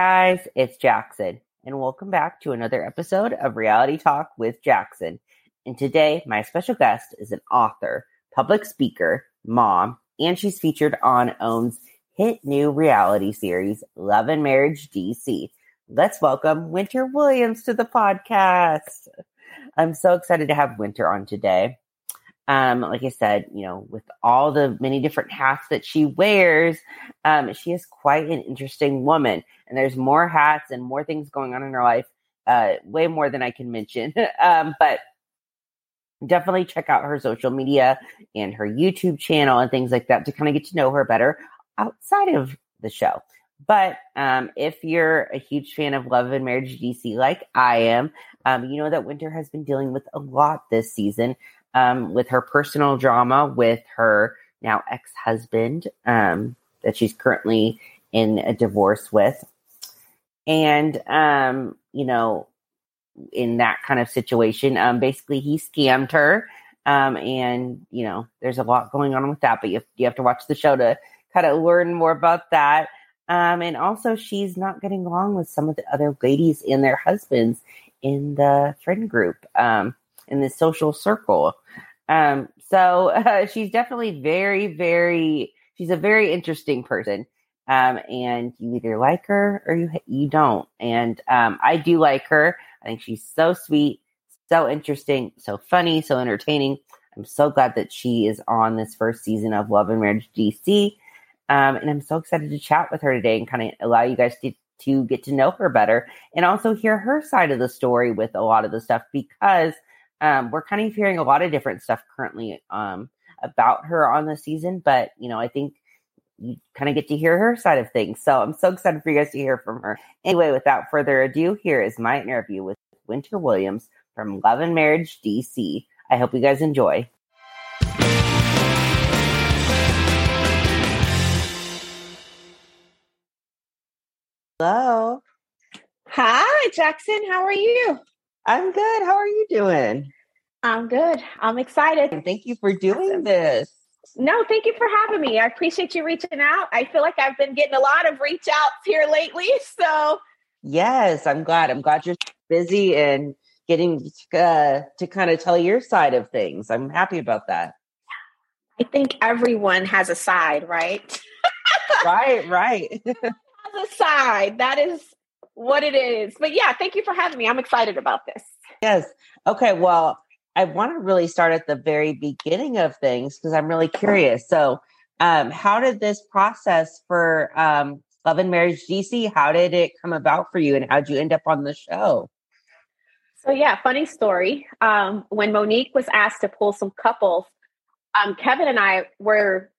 guys, it's Jackson, and welcome back to another episode of Reality Talk with Jackson. And today, my special guest is an author, public speaker, mom, and she's featured on OWN's hit new reality series, Love and Marriage DC. Let's welcome Winter Williams to the podcast. I'm so excited to have Winter on today. Um, like I said, you know, with all the many different hats that she wears, um, she is quite an interesting woman. And there's more hats and more things going on in her life, uh, way more than I can mention. um, but definitely check out her social media and her YouTube channel and things like that to kind of get to know her better outside of the show. But um, if you're a huge fan of Love and Marriage DC, like I am, um, you know that Winter has been dealing with a lot this season um, with her personal drama with her now ex husband um, that she's currently in a divorce with. And, um, you know, in that kind of situation, um, basically he scammed her. Um, and, you know, there's a lot going on with that, but you have, you have to watch the show to kind of learn more about that. Um, and also, she's not getting along with some of the other ladies and their husbands in the friend group, um, in the social circle. Um, so uh, she's definitely very, very, she's a very interesting person. Um, and you either like her or you you don't. And um, I do like her. I think she's so sweet, so interesting, so funny, so entertaining. I'm so glad that she is on this first season of Love and Marriage DC. Um, and I'm so excited to chat with her today and kind of allow you guys to, to get to know her better and also hear her side of the story with a lot of the stuff because um, we're kind of hearing a lot of different stuff currently um, about her on the season, but you know, I think you kind of get to hear her side of things. So I'm so excited for you guys to hear from her. Anyway, without further ado, here is my interview with Winter Williams from Love and Marriage DC. I hope you guys enjoy. Hello. Hi, Jackson. How are you? I'm good. How are you doing? I'm good. I'm excited. And thank you for doing this. No, thank you for having me. I appreciate you reaching out. I feel like I've been getting a lot of reach outs here lately. So, yes, I'm glad. I'm glad you're busy and getting uh, to kind of tell your side of things. I'm happy about that. I think everyone has a side, right? right, right. has a side. That is what it is. But yeah, thank you for having me. I'm excited about this. Yes. Okay. Well, I want to really start at the very beginning of things because I'm really curious. So, um, how did this process for um, Love and Marriage DC? How did it come about for you, and how did you end up on the show? So yeah, funny story. Um, when Monique was asked to pull some couples, um, Kevin and I were,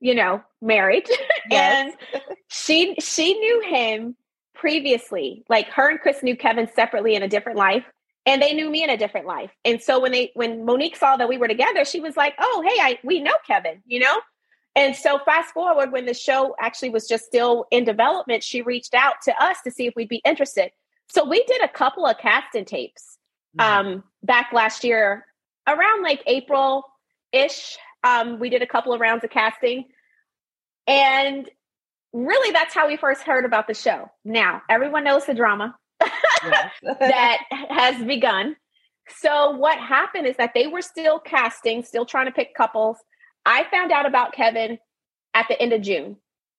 you know, married, yes. and she she knew him previously. Like her and Chris knew Kevin separately in a different life and they knew me in a different life. And so when they when Monique saw that we were together, she was like, "Oh, hey, I we know Kevin," you know? And so fast forward when the show actually was just still in development, she reached out to us to see if we'd be interested. So we did a couple of casting tapes mm-hmm. um, back last year around like April ish. Um, we did a couple of rounds of casting. And really that's how we first heard about the show. Now, everyone knows the drama that has begun. So, what happened is that they were still casting, still trying to pick couples. I found out about Kevin at the end of June.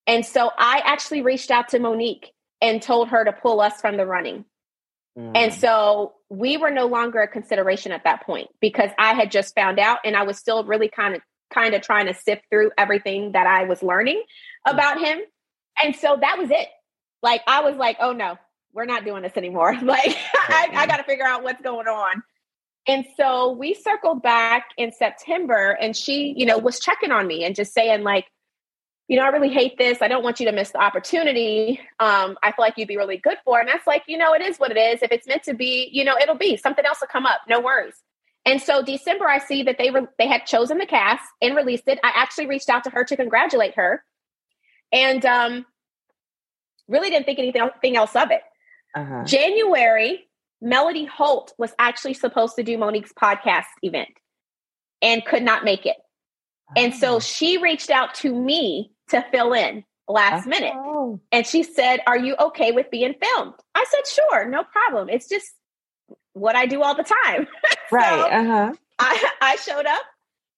And so I actually reached out to Monique and told her to pull us from the running. Mm. And so we were no longer a consideration at that point because I had just found out and I was still really kind of kind of trying to sift through everything that I was learning mm. about him. And so that was it. Like I was like, oh no, we're not doing this anymore. Like I, I got to figure out what's going on. And so we circled back in September and she, you know, was checking on me and just saying like, you know, I really hate this. I don't want you to miss the opportunity. Um, I feel like you'd be really good for it. And that's like, you know, it is what it is. If it's meant to be, you know, it'll be something else will come up. No worries. And so December, I see that they were they had chosen the cast and released it. I actually reached out to her to congratulate her, and um, really didn't think anything else of it. Uh-huh. January, Melody Holt was actually supposed to do Monique's podcast event and could not make it. And so ah. she reached out to me to fill in last oh. minute. And she said, Are you okay with being filmed? I said, Sure, no problem. It's just what I do all the time. right. so uh-huh. I, I showed up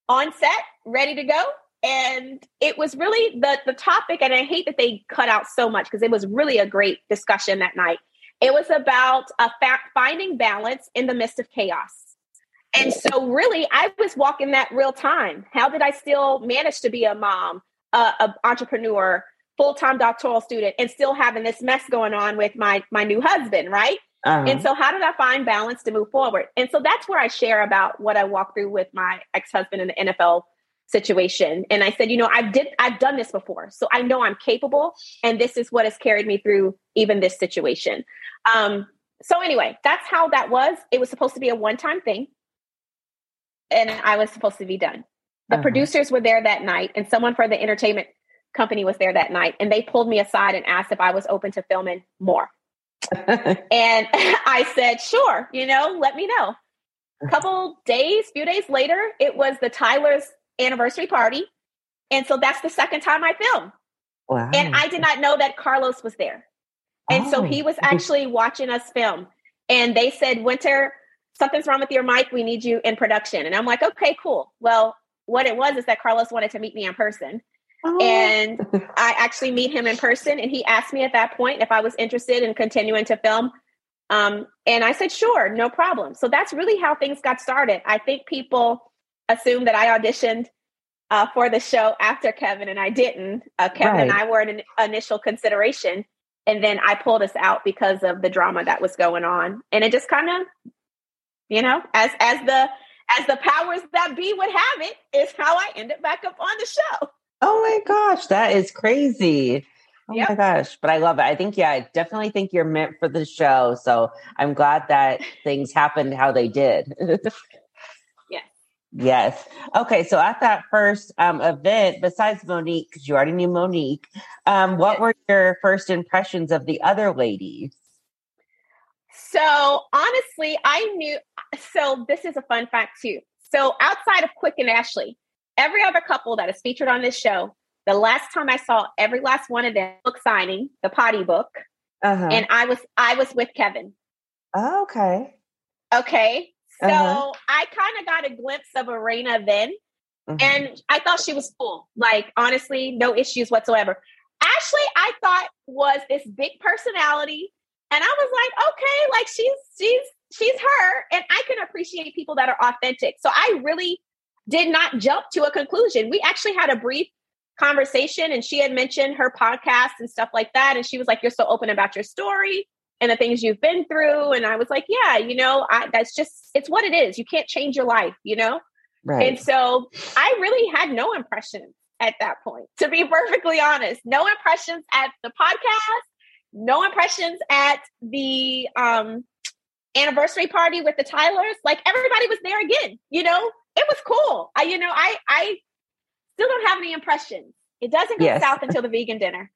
on set, ready to go. And it was really the the topic, and I hate that they cut out so much because it was really a great discussion that night. It was about a fa- finding balance in the midst of chaos. And so, really, I was walking that real time. How did I still manage to be a mom, uh, an entrepreneur, full time doctoral student, and still having this mess going on with my my new husband, right? Uh-huh. And so, how did I find balance to move forward? And so, that's where I share about what I walked through with my ex husband in the NFL situation. And I said, you know, I've did I've done this before, so I know I'm capable, and this is what has carried me through even this situation. Um, so anyway, that's how that was. It was supposed to be a one time thing, and I was supposed to be done. The uh-huh. producers were there that night, and someone for the entertainment company was there that night, and they pulled me aside and asked if I was open to filming more. and I said, sure, you know, let me know. A couple days, few days later, it was the Tyler's anniversary party. And so that's the second time I filmed. Wow. And I did not know that Carlos was there. And oh. so he was actually watching us film. And they said, Winter, something's wrong with your mic. We need you in production. And I'm like, okay, cool. Well, what it was is that Carlos wanted to meet me in person. Oh. And I actually meet him in person. And he asked me at that point if I was interested in continuing to film. Um, and I said, sure, no problem. So that's really how things got started. I think people assume that I auditioned uh, for the show after Kevin, and I didn't. Uh, Kevin right. and I were an initial consideration. And then I pulled us out because of the drama that was going on. And it just kind of, you know, as as the as the powers that be would have it, is how I ended back up on the show. Oh my gosh, that is crazy. Oh yep. my gosh. But I love it. I think, yeah, I definitely think you're meant for the show. So I'm glad that things happened how they did. yes. Okay. So at that first um, event, besides Monique, because you already knew Monique, um, what were your first impressions of the other ladies? So honestly, I knew. So this is a fun fact too. So outside of Quick and Ashley, every other couple that is featured on this show, the last time I saw every last one of them book signing, the potty book, uh-huh. and I was I was with Kevin. Oh, okay. Okay. So uh-huh. I kind of got a glimpse of Erana then, uh-huh. and I thought she was cool. Like honestly, no issues whatsoever. Ashley, I thought was this big personality, and I was like, okay, like she's she's she's her, and I can appreciate people that are authentic. So I really did not jump to a conclusion. We actually had a brief conversation and she had mentioned her podcast and stuff like that. And she was like, You're so open about your story and the things you've been through. And I was like, Yeah, you know, I, that's just, it's what it is. You can't change your life, you know? Right. And so I really had no impressions at that point, to be perfectly honest. No impressions at the podcast, no impressions at the um, anniversary party with the Tylers. Like everybody was there again, you know? it was cool. I, you know, I, I still don't have any impressions. It doesn't go yes. south until the vegan dinner.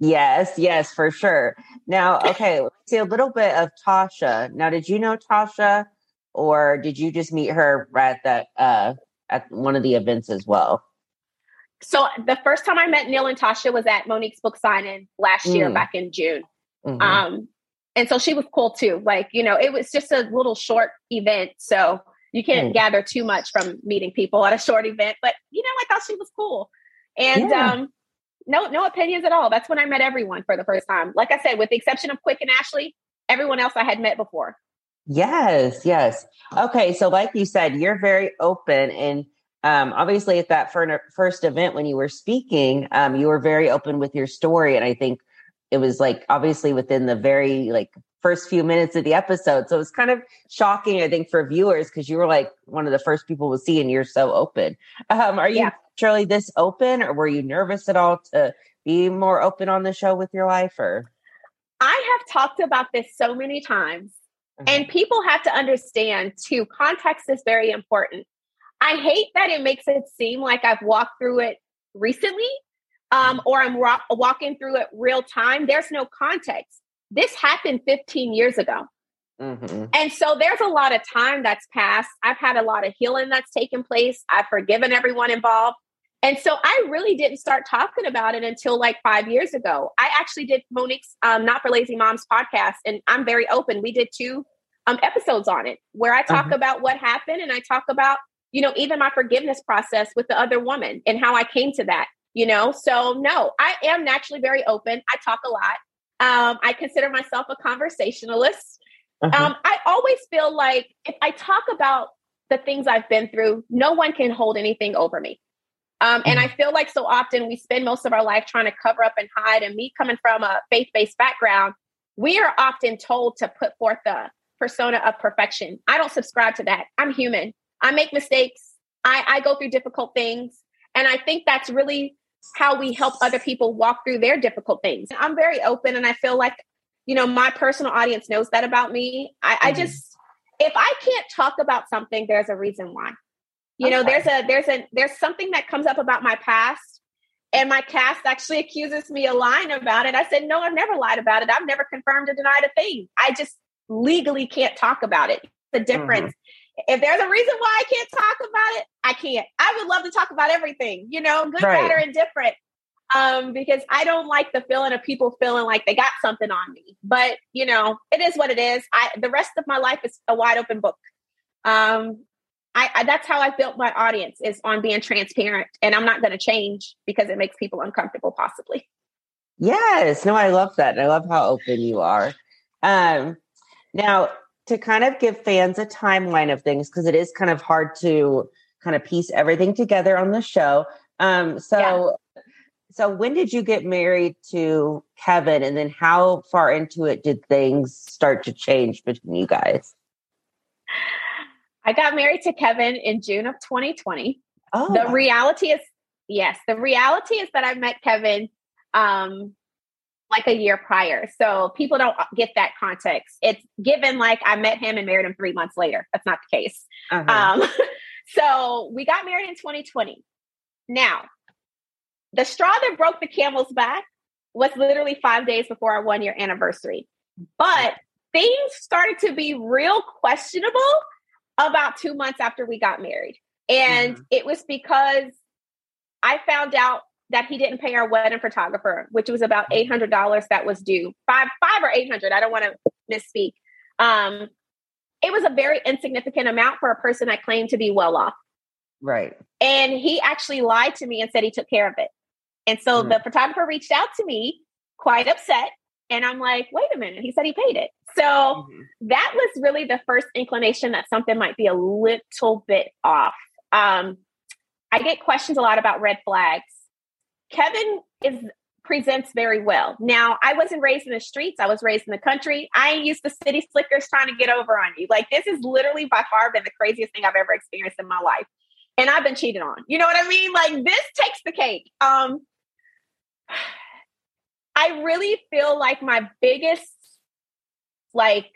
Yes, yes, for sure. Now, okay, let's see a little bit of Tasha. Now, did you know Tasha, or did you just meet her at that uh, at one of the events as well? So the first time I met Neil and Tasha was at Monique's book signing last mm. year, back in June. Mm-hmm. Um, and so she was cool too. Like you know, it was just a little short event, so you can't mm. gather too much from meeting people at a short event. But you know, I thought she was cool. And yeah. um, no, no opinions at all. That's when I met everyone for the first time. Like I said, with the exception of Quick and Ashley, everyone else I had met before. Yes, yes. Okay, so like you said, you're very open and um, obviously at that first event when you were speaking, um, you were very open with your story. And I think it was like obviously within the very like first few minutes of the episode. So it was kind of shocking, I think, for viewers because you were like one of the first people to see and you're so open. Um, are you yeah. This open or were you nervous at all to be more open on the show with your life or? I have talked about this so many times mm-hmm. and people have to understand too, context is very important. I hate that it makes it seem like I've walked through it recently um, mm-hmm. or I'm ro- walking through it real time. There's no context this happened 15 years ago. Mm-hmm. And so there's a lot of time that's passed. I've had a lot of healing that's taken place. I've forgiven everyone involved. And so I really didn't start talking about it until like five years ago. I actually did Monique's um, Not for Lazy Moms podcast, and I'm very open. We did two um, episodes on it where I talk uh-huh. about what happened and I talk about, you know, even my forgiveness process with the other woman and how I came to that, you know? So, no, I am naturally very open. I talk a lot. Um, I consider myself a conversationalist. Uh-huh. Um, I always feel like if I talk about the things I've been through, no one can hold anything over me. Um, and I mm-hmm. feel like so often we spend most of our life trying to cover up and hide. And me coming from a faith based background, we are often told to put forth the persona of perfection. I don't subscribe to that. I'm human. I make mistakes. I, I go through difficult things. And I think that's really how we help other people walk through their difficult things. I'm very open and I feel like, you know, my personal audience knows that about me. I, mm-hmm. I just, if I can't talk about something, there's a reason why. You know, there's a there's a there's something that comes up about my past, and my cast actually accuses me of lying about it. I said, no, I've never lied about it. I've never confirmed or denied a thing. I just legally can't talk about it. The difference. Mm-hmm. If there's a reason why I can't talk about it, I can't. I would love to talk about everything, you know, good, right. bad, or indifferent. Um, because I don't like the feeling of people feeling like they got something on me. But you know, it is what it is. I the rest of my life is a wide open book. Um, I, I, that's how I built my audience is on being transparent, and I'm not going to change because it makes people uncomfortable, possibly. Yes, no, I love that. I love how open you are. Um, now, to kind of give fans a timeline of things, because it is kind of hard to kind of piece everything together on the show. Um, so, yeah. so when did you get married to Kevin, and then how far into it did things start to change between you guys? I got married to Kevin in June of 2020. Oh. The reality is, yes, the reality is that I met Kevin um, like a year prior. So people don't get that context. It's given like I met him and married him three months later. That's not the case. Uh-huh. Um, so we got married in 2020. Now, the straw that broke the camel's back was literally five days before our one year anniversary. But things started to be real questionable about two months after we got married. And mm-hmm. it was because I found out that he didn't pay our wedding photographer, which was about eight hundred dollars that was due. Five five or eight hundred. I don't want to misspeak. Um, it was a very insignificant amount for a person that claimed to be well off. Right. And he actually lied to me and said he took care of it. And so mm-hmm. the photographer reached out to me, quite upset. And I'm like, wait a minute. He said he paid it. So mm-hmm. that was really the first inclination that something might be a little bit off. Um, I get questions a lot about red flags. Kevin is presents very well. Now, I wasn't raised in the streets. I was raised in the country. I ain't used to city slickers trying to get over on you. Like this is literally by far been the craziest thing I've ever experienced in my life. And I've been cheated on. You know what I mean? Like this takes the cake. Um I really feel like my biggest like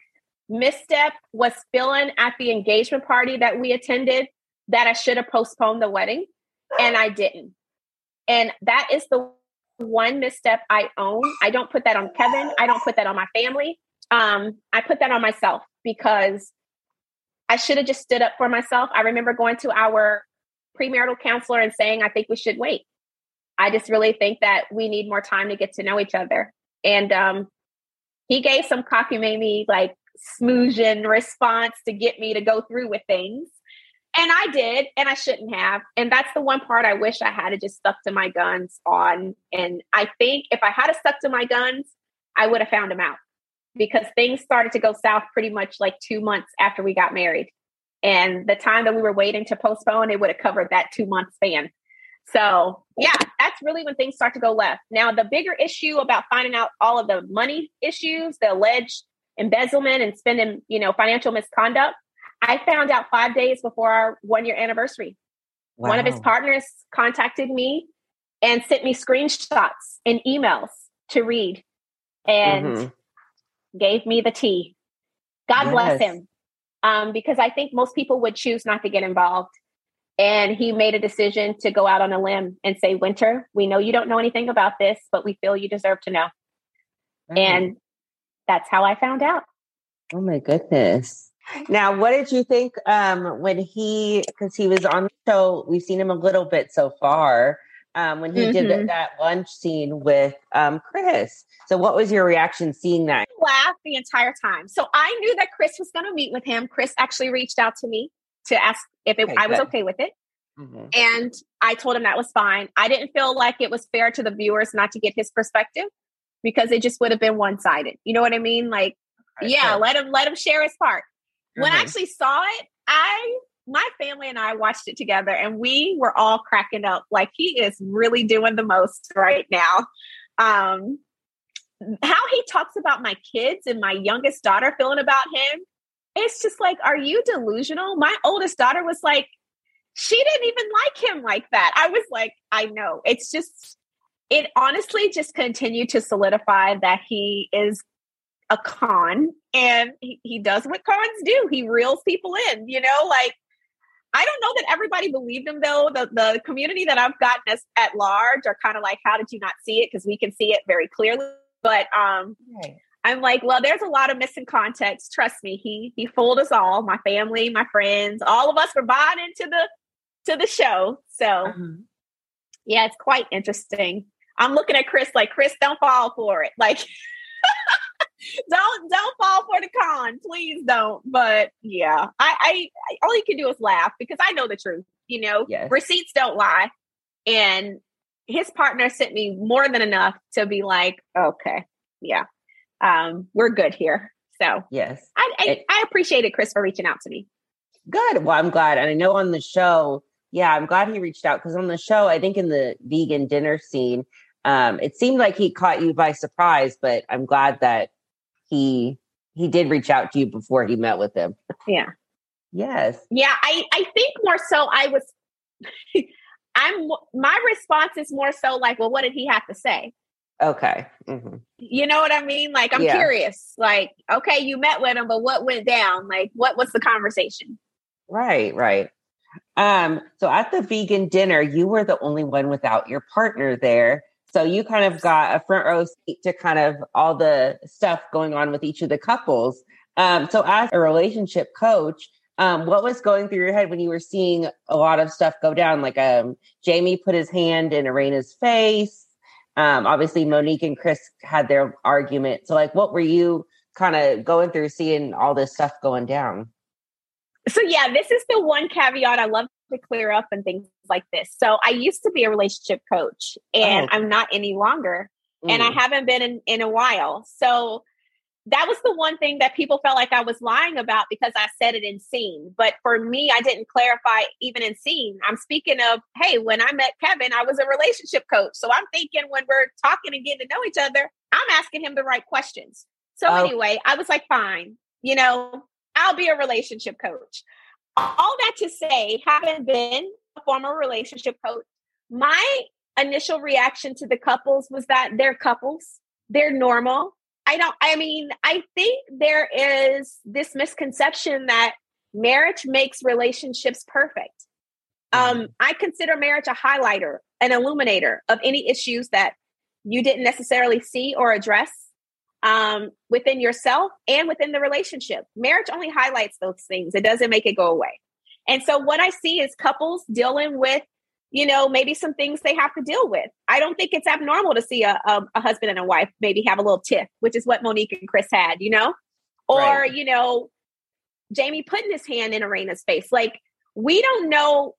misstep was feeling at the engagement party that we attended that I should have postponed the wedding and I didn't. And that is the one misstep I own. I don't put that on Kevin. I don't put that on my family. Um, I put that on myself because I should have just stood up for myself. I remember going to our premarital counselor and saying, I think we should wait. I just really think that we need more time to get to know each other. And um, he gave some cockamamie, like smooching response to get me to go through with things. And I did, and I shouldn't have. And that's the one part I wish I had just stuck to my guns on. And I think if I had stuck to my guns, I would have found him out because things started to go south pretty much like two months after we got married. And the time that we were waiting to postpone, it would have covered that two month span. So, yeah, that's really when things start to go left. Now, the bigger issue about finding out all of the money issues, the alleged embezzlement and spending, you know, financial misconduct, I found out five days before our one year anniversary. Wow. One of his partners contacted me and sent me screenshots and emails to read and mm-hmm. gave me the tea. God yes. bless him. Um, because I think most people would choose not to get involved. And he made a decision to go out on a limb and say, Winter, we know you don't know anything about this, but we feel you deserve to know. Mm. And that's how I found out. Oh my goodness. Now, what did you think um, when he, because he was on the show, we've seen him a little bit so far, um, when he mm-hmm. did that lunch scene with um, Chris. So, what was your reaction seeing that? I laughed the entire time. So, I knew that Chris was going to meet with him. Chris actually reached out to me to ask if it, okay, I was good. okay with it. Mm-hmm. And I told him that was fine. I didn't feel like it was fair to the viewers not to get his perspective because it just would have been one sided. You know what I mean? Like, right, yeah, let him let him share his part. Mm-hmm. When I mm-hmm. actually saw it, I my family and I watched it together and we were all cracking up. Like he is really doing the most right now. Um how he talks about my kids and my youngest daughter feeling about him, it's just like, are you delusional? My oldest daughter was like, she didn't even like him like that. I was like, I know. It's just, it honestly just continued to solidify that he is a con and he, he does what cons do. He reels people in, you know, like I don't know that everybody believed him though. The the community that I've gotten as, at large are kind of like, how did you not see it? Because we can see it very clearly. But um right. I'm like, well, there's a lot of missing context. Trust me, he he fooled us all, my family, my friends, all of us were bought into the to the show. So uh-huh. yeah, it's quite interesting. I'm looking at Chris like, Chris, don't fall for it. Like don't don't fall for the con, please don't. But yeah, I, I, I all you can do is laugh because I know the truth. You know, yes. receipts don't lie, and his partner sent me more than enough to be like, okay, yeah, um, we're good here. So yes, I I, appreciate it, I appreciated Chris for reaching out to me. Good. Well, I'm glad, and I know on the show yeah, I'm glad he reached out because on the show, I think in the vegan dinner scene, um, it seemed like he caught you by surprise, but I'm glad that he he did reach out to you before he met with him. Yeah. yes. Yeah, I I think more so I was I'm my response is more so like, well, what did he have to say? Okay. Mm-hmm. You know what I mean? Like, I'm yeah. curious. Like, okay, you met with him, but what went down? Like, what was the conversation? Right, right. Um, so at the vegan dinner, you were the only one without your partner there. So you kind of got a front row seat to kind of all the stuff going on with each of the couples. Um, so as a relationship coach, um, what was going through your head when you were seeing a lot of stuff go down? Like um, Jamie put his hand in Erana's face. Um, obviously, Monique and Chris had their argument. So, like, what were you kind of going through seeing all this stuff going down? So yeah, this is the one caveat I love to clear up and things like this. So I used to be a relationship coach and oh. I'm not any longer. Mm. And I mm. haven't been in, in a while. So that was the one thing that people felt like I was lying about because I said it in scene. But for me, I didn't clarify even in scene. I'm speaking of, hey, when I met Kevin, I was a relationship coach. So I'm thinking when we're talking and getting to know each other, I'm asking him the right questions. So oh. anyway, I was like, fine, you know, I'll be a relationship coach. All that to say, having been a former relationship coach, my initial reaction to the couples was that they're couples, they're normal. I don't, I mean, I think there is this misconception that marriage makes relationships perfect. Um, mm-hmm. I consider marriage a highlighter, an illuminator of any issues that you didn't necessarily see or address um, within yourself and within the relationship. Marriage only highlights those things, it doesn't make it go away. And so, what I see is couples dealing with, you know, maybe some things they have to deal with. I don't think it's abnormal to see a, a, a husband and a wife maybe have a little tiff, which is what Monique and Chris had, you know? Or, right. you know, Jamie putting his hand in Erana's face. Like, we don't know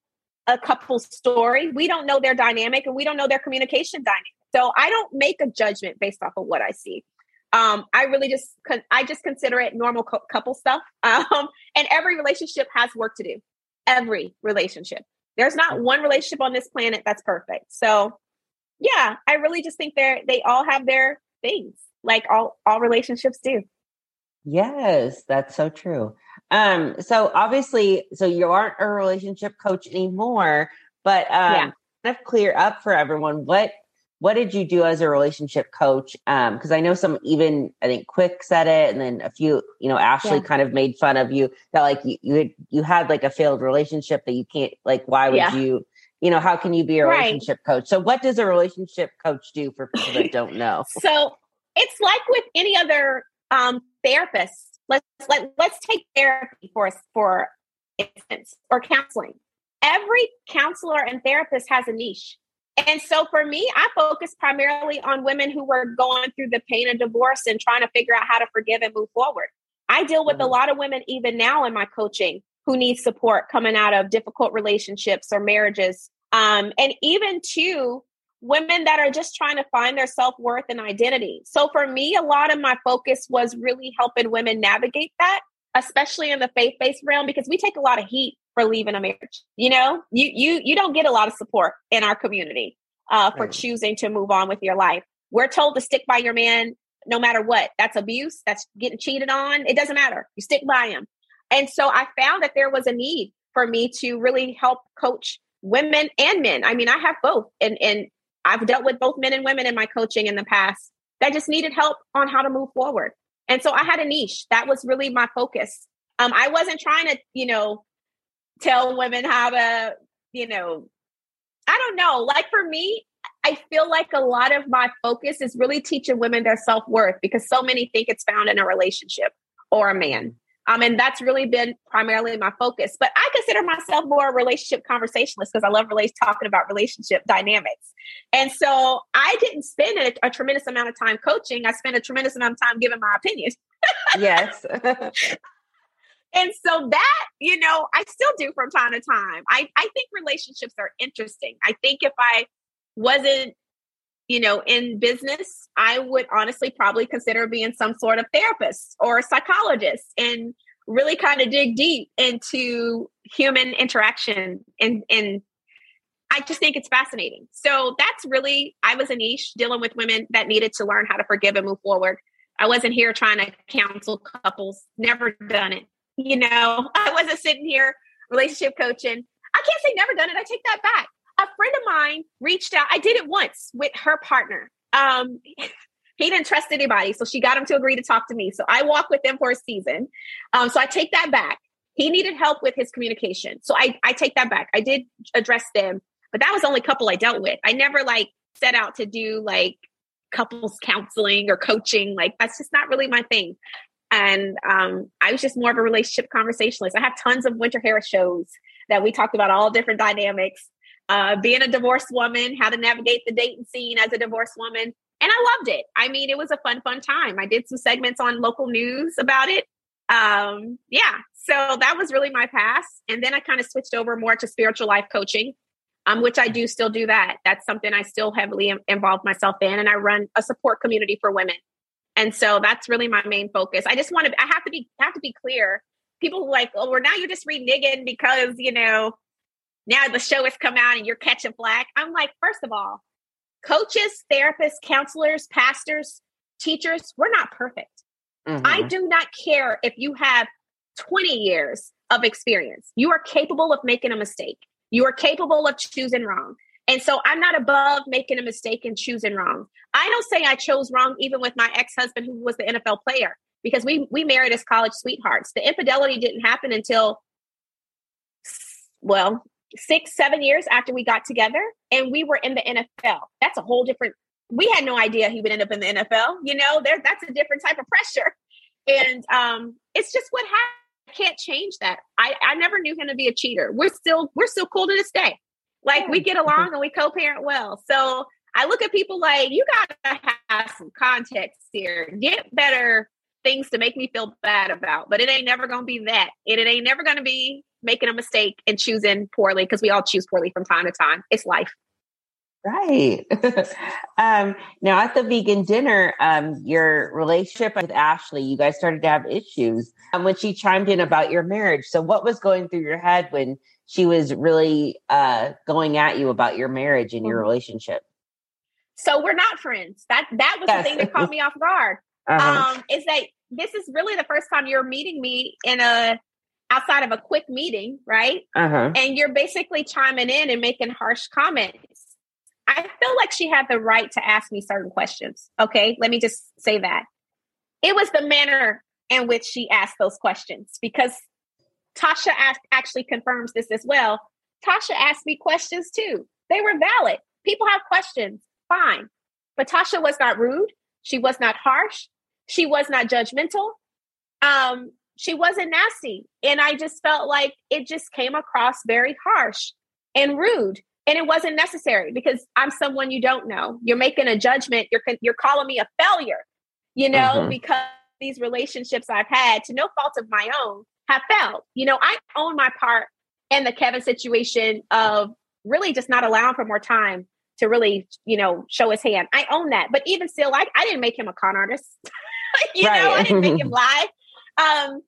a couple's story. We don't know their dynamic and we don't know their communication dynamic. So I don't make a judgment based off of what I see. Um, I really just I just consider it normal couple stuff. Um, and every relationship has work to do. Every relationship. There's not one relationship on this planet that's perfect. So, yeah, I really just think they're they all have their things, like all all relationships do. Yes, that's so true. Um, so obviously, so you aren't a relationship coach anymore, but um, yeah. kind of clear up for everyone what what did you do as a relationship coach? Because um, I know some even I think Quick said it, and then a few, you know, Ashley yeah. kind of made fun of you that like you you had, you had like a failed relationship that you can't like. Why would yeah. you? You know, how can you be a relationship right. coach? So, what does a relationship coach do for people that don't know? so, it's like with any other um, therapist. let's let, let's take therapy for for instance or counseling. Every counselor and therapist has a niche. And so for me, I focus primarily on women who were going through the pain of divorce and trying to figure out how to forgive and move forward. I deal with mm-hmm. a lot of women even now in my coaching who need support coming out of difficult relationships or marriages. Um, and even to women that are just trying to find their self worth and identity. So for me, a lot of my focus was really helping women navigate that, especially in the faith based realm, because we take a lot of heat for leaving a marriage. You know, you you you don't get a lot of support in our community uh, for right. choosing to move on with your life. We're told to stick by your man no matter what. That's abuse. That's getting cheated on. It doesn't matter. You stick by him. And so I found that there was a need for me to really help coach women and men. I mean, I have both, and and I've dealt with both men and women in my coaching in the past that just needed help on how to move forward. And so I had a niche. That was really my focus. Um, I wasn't trying to, you know, tell women how to, you know, I don't know. Like for me, I feel like a lot of my focus is really teaching women their self worth because so many think it's found in a relationship or a man. Um, and that's really been primarily my focus. But I consider myself more a relationship conversationalist because I love relate talking about relationship dynamics. And so I didn't spend a, a, tremendous amount of time coaching. I spent a tremendous amount of time giving my opinions. yes. and so that, you know, I still do from time to time. I, I think relationships are interesting. I think if I wasn't you know, in business, I would honestly probably consider being some sort of therapist or psychologist and really kind of dig deep into human interaction and and I just think it's fascinating. So that's really I was a niche dealing with women that needed to learn how to forgive and move forward. I wasn't here trying to counsel couples, never done it. You know, I wasn't sitting here relationship coaching. I can't say never done it. I take that back a friend of mine reached out. I did it once with her partner. Um, he didn't trust anybody, so she got him to agree to talk to me. So I walked with them for a season. Um, so I take that back. He needed help with his communication, so I I take that back. I did address them, but that was the only couple I dealt with. I never like set out to do like couples counseling or coaching. Like that's just not really my thing. And um, I was just more of a relationship conversationalist. I have tons of Winter Harris shows that we talked about all different dynamics uh, being a divorced woman, how to navigate the dating scene as a divorced woman. And I loved it. I mean, it was a fun, fun time. I did some segments on local news about it. Um, yeah, so that was really my past. And then I kind of switched over more to spiritual life coaching, um, which I do still do that. That's something I still heavily involve myself in. And I run a support community for women. And so that's really my main focus. I just want to, I have to be, have to be clear. People like, oh, well, now you're just reneging because, you know, now the show has come out and you're catching flack. I'm like, first of all, coaches, therapists, counselors, pastors, teachers, we're not perfect. Mm-hmm. I do not care if you have 20 years of experience. You are capable of making a mistake. You are capable of choosing wrong. And so I'm not above making a mistake and choosing wrong. I don't say I chose wrong even with my ex-husband who was the NFL player because we we married as college sweethearts. The infidelity didn't happen until well, six, seven years after we got together, and we were in the NFL. That's a whole different. We had no idea he would end up in the NFL. You know, there that's a different type of pressure, and um, it's just what happened. I can't change that. I I never knew him to be a cheater. We're still we're still cool to this day. Like we get along and we co-parent well. So I look at people like you gotta have some context here. Get better things to make me feel bad about, but it ain't never gonna be that. And it ain't never gonna be making a mistake and choosing poorly because we all choose poorly from time to time. It's life. Right. um, now, at the vegan dinner, um, your relationship with Ashley, you guys started to have issues um, when she chimed in about your marriage. So, what was going through your head when she was really uh, going at you about your marriage and your mm-hmm. relationship? So, we're not friends. That that was yes. the thing that caught me off guard. Uh-huh. Um, is that this is really the first time you're meeting me in a outside of a quick meeting, right? Uh-huh. And you're basically chiming in and making harsh comments. I feel like she had the right to ask me certain questions. Okay, let me just say that. It was the manner in which she asked those questions because Tasha asked, actually confirms this as well. Tasha asked me questions too. They were valid. People have questions, fine. But Tasha was not rude. She was not harsh. She was not judgmental. Um, she wasn't nasty. And I just felt like it just came across very harsh and rude. And it wasn't necessary because I'm someone you don't know. You're making a judgment. You're you're calling me a failure, you know, mm-hmm. because these relationships I've had, to no fault of my own, have failed. You know, I own my part in the Kevin situation of really just not allowing for more time to really, you know, show his hand. I own that. But even still, I, I didn't make him a con artist. you right. know, I didn't make him lie. Um,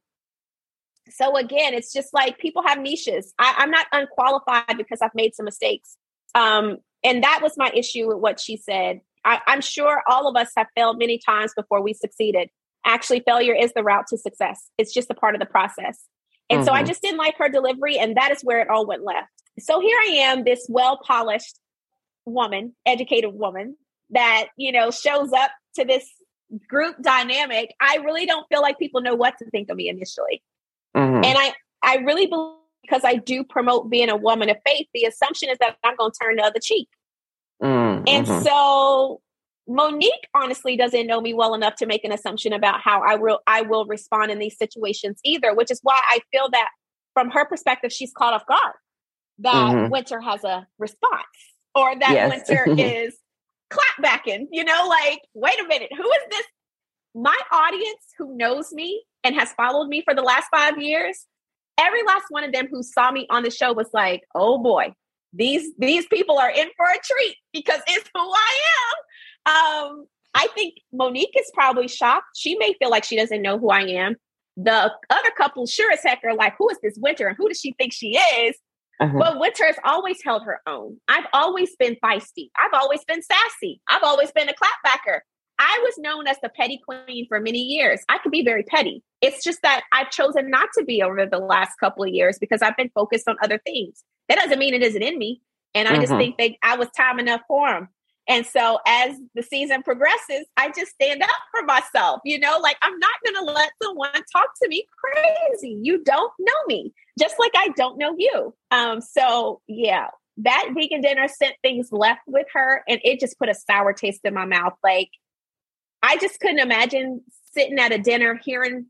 so again, it's just like people have niches. I, am not unqualified because I've made some mistakes. Um, and that was my issue with what she said. I, I'm sure all of us have failed many times before we succeeded. Actually, failure is the route to success. It's just a part of the process. And mm-hmm. so I mm-hmm. just didn't like her delivery, and that is where it all went left. So here I am, this well polished woman, educated woman that, you know, shows up to this group dynamic. I really don't feel like people know what to think of me initially. Mm-hmm. And I, I really believe because I do promote being a woman of faith, the assumption is that I'm going to turn the other cheek. Mm-hmm. And so Monique honestly doesn't know me well enough to make an assumption about how I will I will respond in these situations either, which is why I feel that from her perspective, she's caught off guard that mm-hmm. Winter has a response or that yes. Winter is clapbacking. You know, like, wait a minute, who is this? My audience who knows me and has followed me for the last five years, every last one of them who saw me on the show was like, oh boy, these these people are in for a treat because it's who I am. Um, I think Monique is probably shocked. She may feel like she doesn't know who I am. The other couple sure as heck are like, who is this Winter and who does she think she is? Uh-huh. But Winter has always held her own. I've always been feisty. I've always been sassy. I've always been a clapbacker. I was known as the petty queen for many years. I could be very petty. It's just that I've chosen not to be over the last couple of years because I've been focused on other things. That doesn't mean it isn't in me. And I just mm-hmm. think that I was time enough for them. And so as the season progresses, I just stand up for myself. You know, like I'm not going to let someone talk to me crazy. You don't know me, just like I don't know you. Um, so yeah, that vegan dinner sent things left with her, and it just put a sour taste in my mouth. Like I just couldn't imagine sitting at a dinner hearing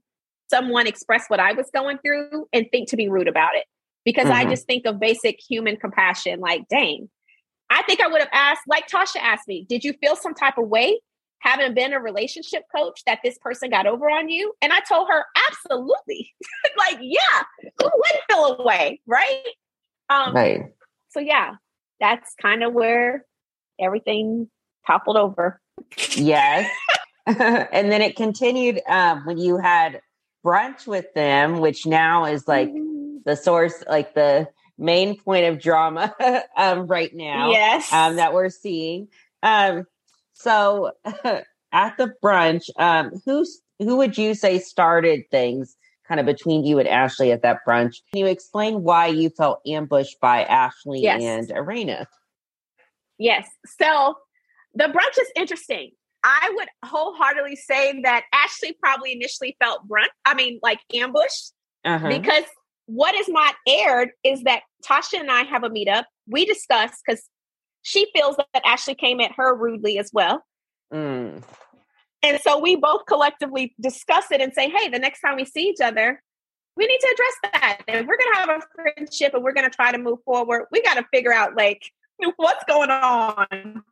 someone express what I was going through and think to be rude about it. Because mm-hmm. I just think of basic human compassion, like, dang, I think I would have asked, like Tasha asked me, did you feel some type of way having been a relationship coach that this person got over on you? And I told her, absolutely. like, yeah, who wouldn't feel a way, right? Um, right. So, yeah, that's kind of where everything toppled over. Yes. and then it continued um, when you had brunch with them, which now is like mm-hmm. the source, like the main point of drama um, right now. Yes. Um, that we're seeing. Um, so at the brunch, um, who's who would you say started things kind of between you and Ashley at that brunch? Can you explain why you felt ambushed by Ashley yes. and Erana? Yes. So the brunch is interesting. I would wholeheartedly say that Ashley probably initially felt brunt. I mean, like ambushed uh-huh. because what is not aired is that Tasha and I have a meetup. We discuss because she feels that Ashley came at her rudely as well. Mm. And so we both collectively discuss it and say, hey, the next time we see each other, we need to address that. If we're going to have a friendship and we're going to try to move forward, we got to figure out like what's going on.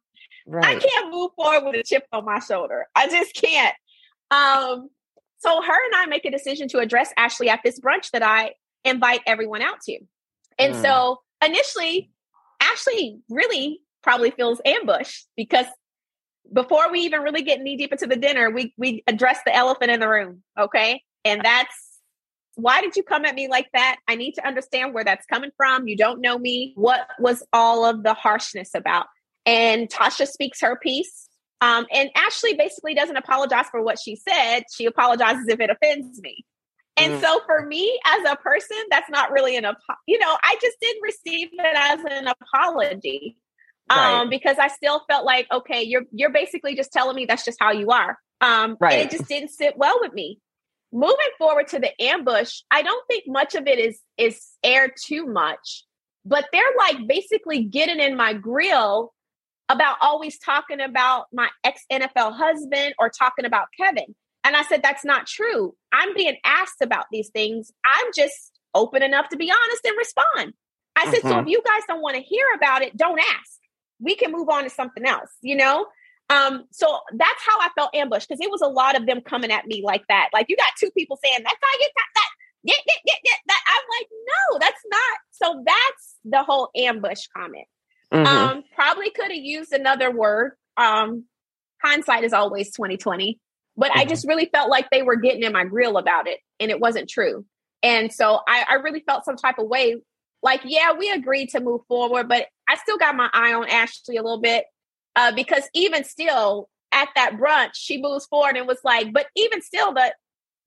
Right. I can't move forward with a chip on my shoulder. I just can't. Um, so her and I make a decision to address Ashley at this brunch that I invite everyone out to. And mm. so initially, Ashley really probably feels ambushed because before we even really get knee deep into the dinner, we we address the elephant in the room. Okay. And that's why did you come at me like that? I need to understand where that's coming from. You don't know me. What was all of the harshness about? And Tasha speaks her piece. Um, and Ashley basically doesn't apologize for what she said. She apologizes if it offends me. And mm. so for me as a person, that's not really an, you know, I just didn't receive it as an apology. Right. Um, because I still felt like, okay, you're, you're basically just telling me that's just how you are. Um, right. it just didn't sit well with me. Moving forward to the ambush, I don't think much of it is, is aired too much, but they're like basically getting in my grill about always talking about my ex NFL husband or talking about Kevin. And I said, That's not true. I'm being asked about these things. I'm just open enough to be honest and respond. I said, mm-hmm. So if you guys don't want to hear about it, don't ask. We can move on to something else, you know? Um, so that's how I felt ambushed because it was a lot of them coming at me like that. Like you got two people saying, That's how you got that. Yeah, yeah, yeah, yeah. That I'm like, no, that's not. So that's the whole ambush comment. Mm-hmm. Um, probably could have used another word. Um, hindsight is always 2020. But mm-hmm. I just really felt like they were getting in my grill about it and it wasn't true. And so I, I really felt some type of way. Like, yeah, we agreed to move forward, but I still got my eye on Ashley a little bit. Uh, because even still at that brunch, she moves forward and was like, but even still, the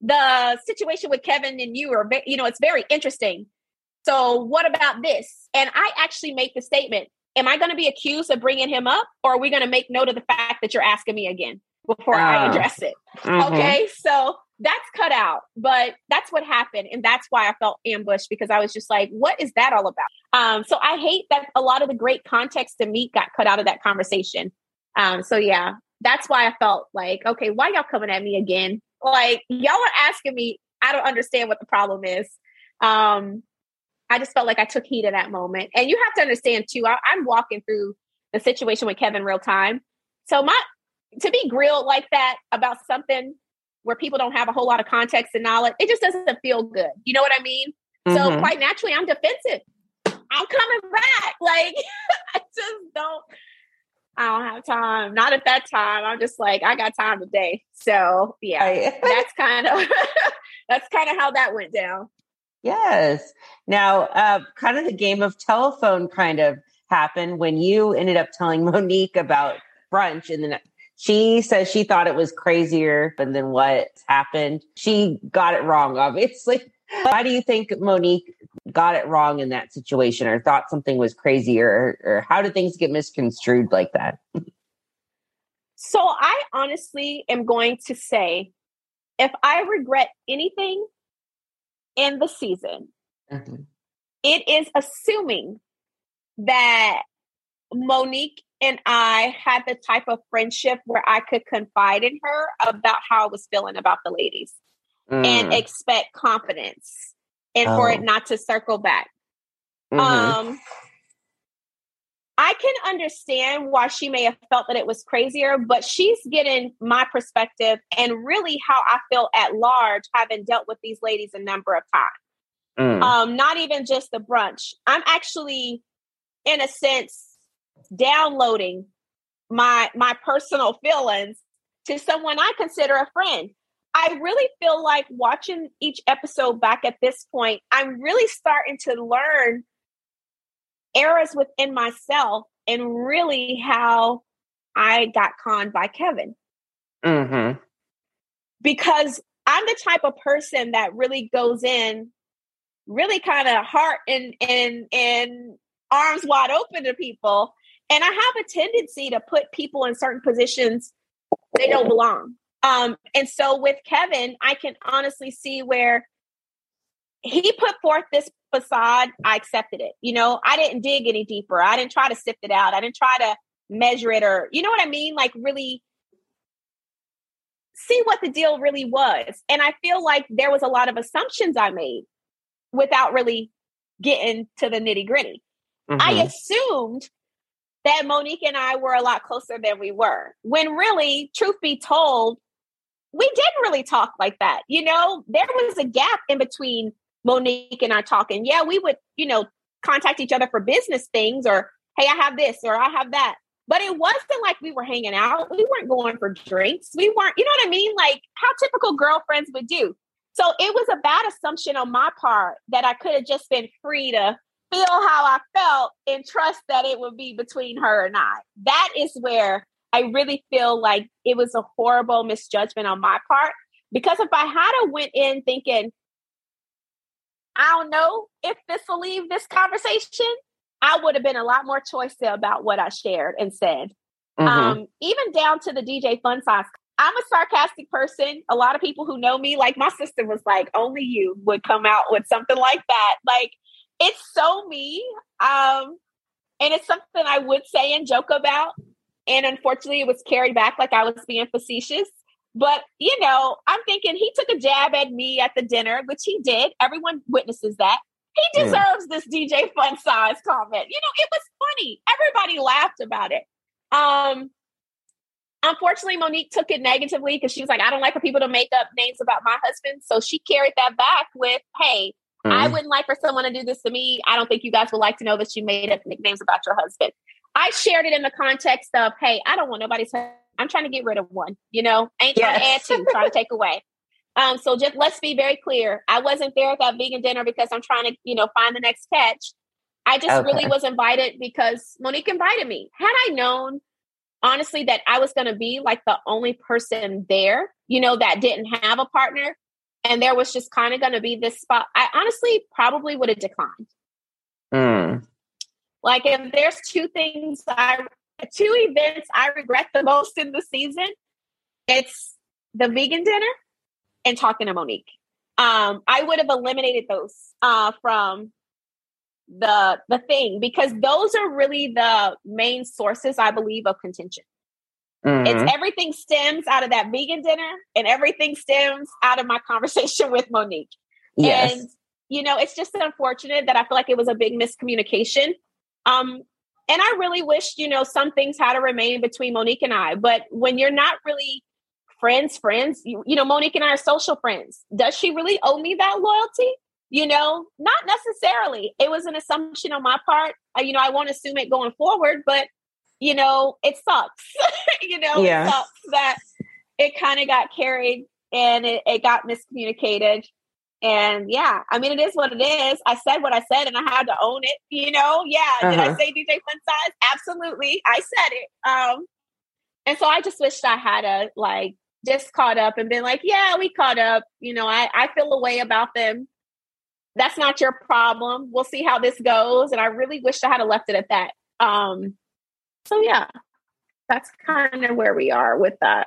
the situation with Kevin and you are, you know, it's very interesting. So what about this? And I actually make the statement: Am I going to be accused of bringing him up, or are we going to make note of the fact that you're asking me again? before uh, I ah. address it. Mm-hmm. Okay. So that's cut out, but that's what happened. And that's why I felt ambushed because I was just like, what is that all about? Um, so I hate that a lot of the great context to meet got cut out of that conversation. Um, so yeah, that's why I felt like, okay, why y'all coming at me again? Like y'all are asking me, I don't understand what the problem is. Um, I just felt like I took heat in that moment. And you have to understand too, I, I'm walking through the situation with Kevin real time. So my to be grilled like that about something where people don't have a whole lot of context and knowledge, it just doesn't feel good. You know what I mean? Mm-hmm. So quite naturally, I'm defensive. I'm coming back. Like I just don't. I don't have time. Not at that time. I'm just like, I got time today. So yeah, that's kind of that's kind of how that went down. Yes. Now, uh, kind of the game of telephone kind of happened when you ended up telling Monique about brunch, and then she says she thought it was crazier than what happened. She got it wrong, obviously. Why do you think Monique got it wrong in that situation or thought something was crazier? Or, or how did things get misconstrued like that? So I honestly am going to say if I regret anything in the season, mm-hmm. it is assuming that Monique and I had the type of friendship where I could confide in her about how I was feeling about the ladies mm. and expect confidence and oh. for it oh. not to circle back. Mm-hmm. Um, I can understand why she may have felt that it was crazier, but she's getting my perspective and really how I feel at large, having dealt with these ladies a number of times. Mm. Um, not even just the brunch. I'm actually, in a sense, downloading my my personal feelings to someone I consider a friend. I really feel like watching each episode back at this point, I'm really starting to learn errors within myself and really how I got conned by Kevin. Mm-hmm. Because I'm the type of person that really goes in really kind of heart and and and arms wide open to people and I have a tendency to put people in certain positions they don't belong. Um, and so with Kevin, I can honestly see where he put forth this facade, I accepted it. You know, I didn't dig any deeper. I didn't try to sift it out. I didn't try to measure it or, you know what I mean? Like, really see what the deal really was. And I feel like there was a lot of assumptions I made without really getting to the nitty gritty. Mm-hmm. I assumed that Monique and I were a lot closer than we were. When really, truth be told, we didn't really talk like that. You know, there was a gap in between Monique and I talking. Yeah, we would, you know, contact each other for business things or, hey, I have this or I have that. But it wasn't like we were hanging out. We weren't going for drinks. We weren't, you know what I mean? Like how typical girlfriends would do. So it was a bad assumption on my part that I could have just been free to feel how I felt and trust that it would be between her and I. That is where I really feel like it was a horrible misjudgment on my part. Because if I had a went in thinking, I don't know if this will leave this conversation, I would have been a lot more choiceful about what I shared and said. Mm-hmm. Um, even down to the DJ Fun Size. I'm a sarcastic person. A lot of people who know me, like my sister was like, only you would come out with something like that. Like it's so me. Um, and it's something I would say and joke about. And unfortunately, it was carried back like I was being facetious. But, you know, I'm thinking he took a jab at me at the dinner, which he did. Everyone witnesses that. He deserves mm. this DJ Fun Size comment. You know, it was funny. Everybody laughed about it. Um, unfortunately, Monique took it negatively because she was like, I don't like for people to make up names about my husband. So she carried that back with, hey, mm. I wouldn't like for someone to do this to me. I don't think you guys would like to know that you made up nicknames about your husband. I shared it in the context of, hey, I don't want nobody's I'm trying to get rid of one, you know, I ain't trying yes. to add two, trying to take away. Um, so just let's be very clear. I wasn't there at that vegan dinner because I'm trying to, you know, find the next catch. I just okay. really was invited because Monique invited me. Had I known honestly that I was going to be like the only person there, you know, that didn't have a partner and there was just kind of going to be this spot, I honestly probably would have declined. Mm. Like if there's two things I two events I regret the most in the season, it's the vegan dinner and talking to Monique. Um, I would have eliminated those uh, from the the thing because those are really the main sources I believe of contention. Mm-hmm. It's everything stems out of that vegan dinner and everything stems out of my conversation with Monique. Yes. And you know, it's just unfortunate that I feel like it was a big miscommunication. Um, and I really wish, you know, some things had to remain between Monique and I. But when you're not really friends, friends, you, you know, Monique and I are social friends. Does she really owe me that loyalty? You know, not necessarily. It was an assumption on my part. You know, I won't assume it going forward, but you know, it sucks. you know, yeah. it sucks that it kind of got carried and it, it got miscommunicated. And yeah, I mean, it is what it is. I said what I said and I had to own it, you know? Yeah. Uh-huh. Did I uh-huh. say DJ Fun Size? Absolutely. I said it. Um, and so I just wished I had a like just caught up and been like, yeah, we caught up. You know, I, I feel a way about them. That's not your problem. We'll see how this goes. And I really wish I had left it at that. Um, so yeah, that's kind of where we are with that.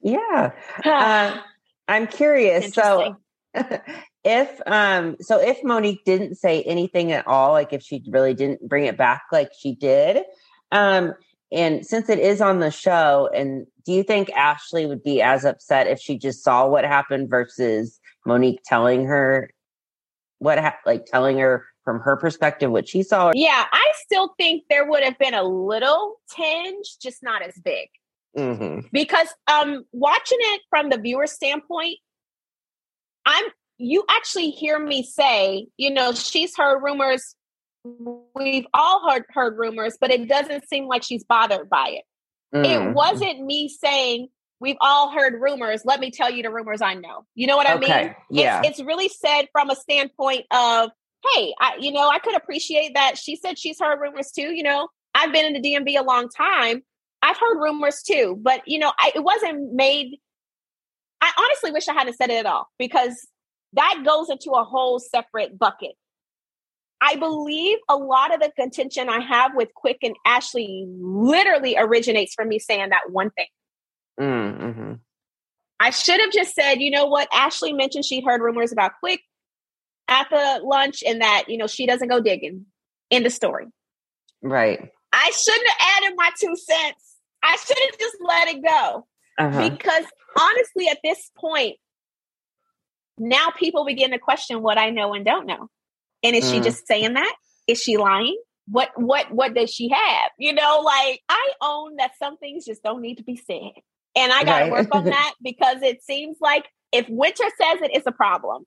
Yeah. uh, I'm curious. So if um so if Monique didn't say anything at all, like if she really didn't bring it back like she did, um and since it is on the show, and do you think Ashley would be as upset if she just saw what happened versus Monique telling her what ha- like telling her from her perspective what she saw? Yeah, I still think there would have been a little tinge, just not as big. Mm-hmm. Because um watching it from the viewer standpoint, I'm you actually hear me say, you know, she's heard rumors. We've all heard heard rumors, but it doesn't seem like she's bothered by it. Mm. It wasn't me saying we've all heard rumors. Let me tell you the rumors I know. You know what I okay. mean? Yeah. It's, it's really said from a standpoint of, hey, I, you know, I could appreciate that she said she's heard rumors too. You know, I've been in the DMV a long time. I've heard rumors too, but you know, I, it wasn't made. I honestly wish I hadn't said it at all because that goes into a whole separate bucket. I believe a lot of the contention I have with Quick and Ashley literally originates from me saying that one thing. Mm, mm-hmm. I should have just said, you know what? Ashley mentioned she'd heard rumors about Quick at the lunch and that, you know, she doesn't go digging in the story. Right. I shouldn't have added my two cents. I should have just let it go. Uh-huh. Because honestly, at this point, now people begin to question what I know and don't know. And is mm. she just saying that? Is she lying? What what what does she have? You know, like I own that some things just don't need to be said. And I gotta right. work on that because it seems like if Winter says it, it's a problem.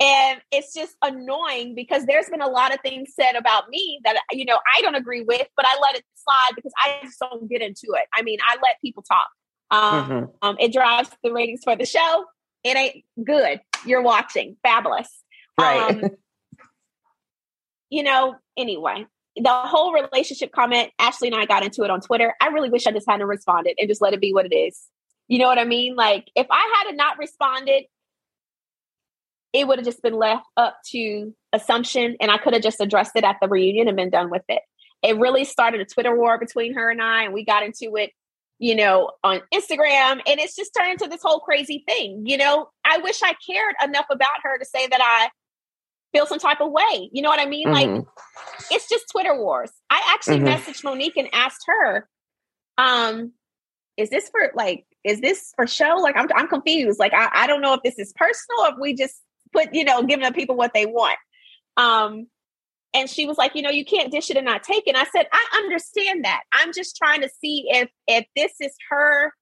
And it's just annoying because there's been a lot of things said about me that you know I don't agree with, but I let it slide because I just don't get into it. I mean, I let people talk. Um, mm-hmm. um, it drives the ratings for the show. It ain't good. You're watching. Fabulous. Right. Um, you know, anyway, the whole relationship comment, Ashley and I got into it on Twitter. I really wish I just hadn't responded and just let it be what it is. You know what I mean? Like, if I had not responded, it would have just been left up to assumption and I could have just addressed it at the reunion and been done with it. It really started a Twitter war between her and I, and we got into it you know, on Instagram. And it's just turned into this whole crazy thing. You know, I wish I cared enough about her to say that I feel some type of way. You know what I mean? Mm-hmm. Like it's just Twitter wars. I actually mm-hmm. messaged Monique and asked her, um, is this for like is this for show? Like, I'm, I'm confused. Like, I, I don't know if this is personal or if we just put, you know, giving the people what they want. Um, and she was like, you know, you can't dish it and not take it. And I said, I understand that. I'm just trying to see if if this is her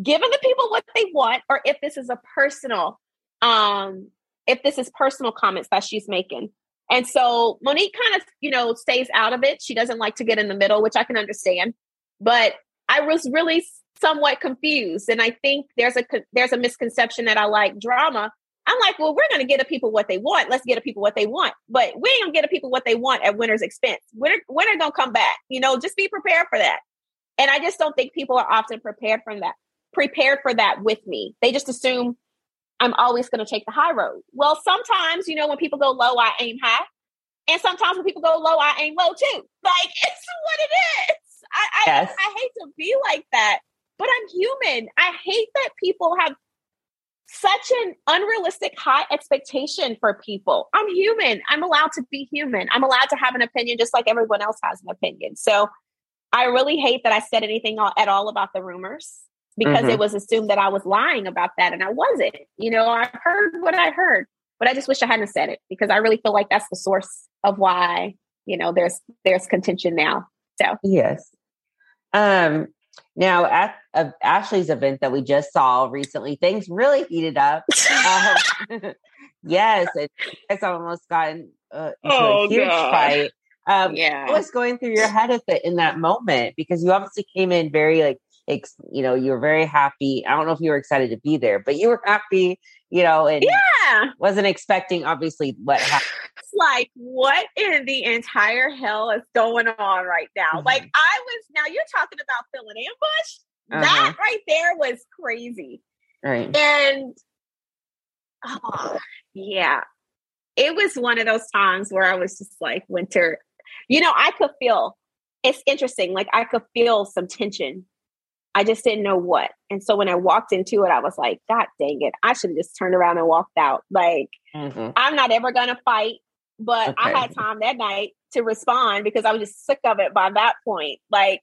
giving the people what they want, or if this is a personal, um, if this is personal comments that she's making. And so Monique kind of, you know, stays out of it. She doesn't like to get in the middle, which I can understand. But I was really somewhat confused, and I think there's a there's a misconception that I like drama. I'm like, well, we're going to get the people what they want. Let's get the people what they want, but we ain't gonna get the people what they want at Winter's expense. Winter, Winter gonna come back. You know, just be prepared for that. And I just don't think people are often prepared from that. Prepared for that with me. They just assume I'm always going to take the high road. Well, sometimes, you know, when people go low, I aim high. And sometimes when people go low, I aim low too. Like it's what it is. I, yes. I, I hate to be like that, but I'm human. I hate that people have such an unrealistic high expectation for people. I'm human. I'm allowed to be human. I'm allowed to have an opinion just like everyone else has an opinion. So I really hate that I said anything at all about the rumors because mm-hmm. it was assumed that I was lying about that and I wasn't. You know, I heard what I heard, but I just wish I hadn't said it because I really feel like that's the source of why, you know, there's there's contention now. So Yes. Um now at uh, Ashley's event that we just saw recently, things really heated up. um, yes, it, guys almost gotten uh, into oh, a huge fight. Um, yeah, what was going through your head at the, in that moment? Because you obviously came in very like ex, you know, you were very happy. I don't know if you were excited to be there, but you were happy, you know, and yeah, wasn't expecting obviously what happened. Like, what in the entire hell is going on right now? Mm-hmm. Like, I was now you're talking about feeling ambushed. Uh-huh. That right there was crazy. Right. And oh, yeah, it was one of those times where I was just like, winter, you know, I could feel it's interesting. Like, I could feel some tension I just didn't know what. And so when I walked into it, I was like, God dang it. I should have just turned around and walked out. Like, mm-hmm. I'm not ever going to fight. But okay. I had time that night to respond because I was just sick of it by that point. Like,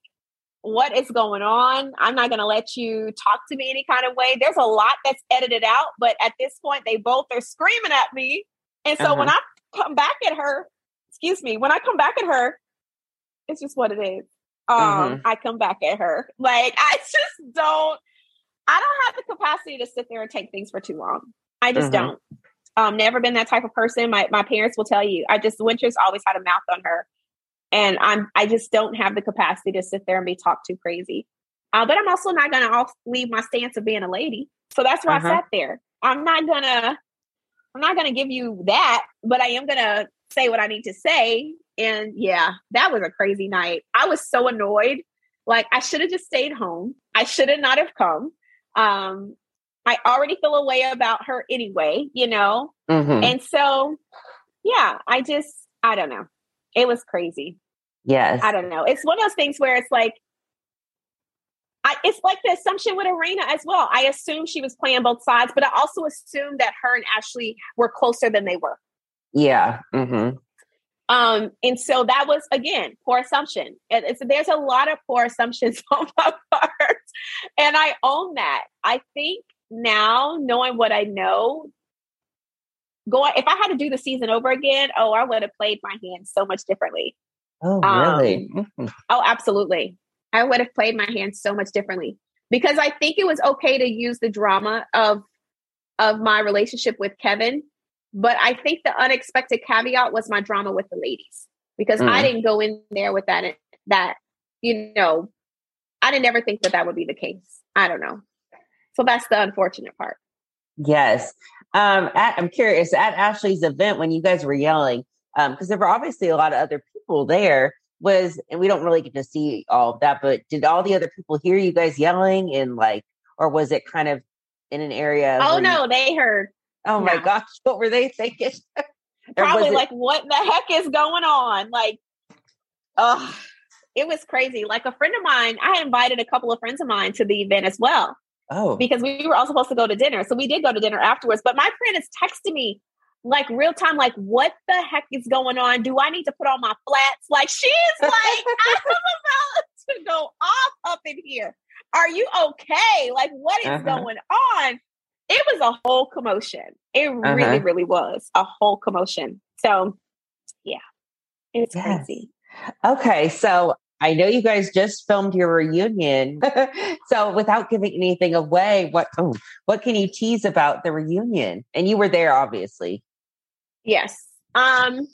what is going on? I'm not going to let you talk to me any kind of way. There's a lot that's edited out, but at this point, they both are screaming at me. And so uh-huh. when I come back at her, excuse me, when I come back at her, it's just what it is um, mm-hmm. I come back at her. Like I just don't. I don't have the capacity to sit there and take things for too long. I just mm-hmm. don't. Um, never been that type of person. My my parents will tell you. I just Winter's always had a mouth on her, and I'm I just don't have the capacity to sit there and be talked too crazy. Uh, but I'm also not going to leave my stance of being a lady. So that's why uh-huh. I sat there. I'm not gonna I'm not gonna give you that, but I am gonna say what I need to say and yeah, that was a crazy night. I was so annoyed. Like I should have just stayed home. I should have not have come. Um, I already feel a way about her anyway, you know? Mm-hmm. And so, yeah, I just, I don't know. It was crazy. Yes. I don't know. It's one of those things where it's like, I, it's like the assumption with Erana as well. I assume she was playing both sides, but I also assumed that her and Ashley were closer than they were. Yeah. Mm-hmm. Um, and so that was again poor assumption. It's, there's a lot of poor assumptions on my part, and I own that. I think now, knowing what I know, going if I had to do the season over again, oh, I would have played my hand so much differently. Oh, really? Um, oh, absolutely. I would have played my hand so much differently because I think it was okay to use the drama of of my relationship with Kevin but I think the unexpected caveat was my drama with the ladies because mm. I didn't go in there with that, that, you know, I didn't ever think that that would be the case. I don't know. So that's the unfortunate part. Yes. Um, at, I'm curious at Ashley's event when you guys were yelling, because um, there were obviously a lot of other people there. Was and we don't really get to see all of that, but did all the other people hear you guys yelling and like, or was it kind of in an area? Oh no, you- they heard. Oh my gosh, what were they thinking? Probably like, what the heck is going on? Like, oh, it was crazy. Like a friend of mine, I had invited a couple of friends of mine to the event as well. Oh, because we were all supposed to go to dinner. So we did go to dinner afterwards. But my friend is texting me like real time, like, what the heck is going on? Do I need to put on my flats? Like, she's like, I'm about to go off up in here. Are you okay? Like, what is uh-huh. going on? It was a whole commotion. It uh-huh. really, really was a whole commotion. So, yeah, it's yes. crazy. Okay, so I know you guys just filmed your reunion. so without giving anything away, what oh, what can you tease about the reunion? And you were there obviously. Yes. Um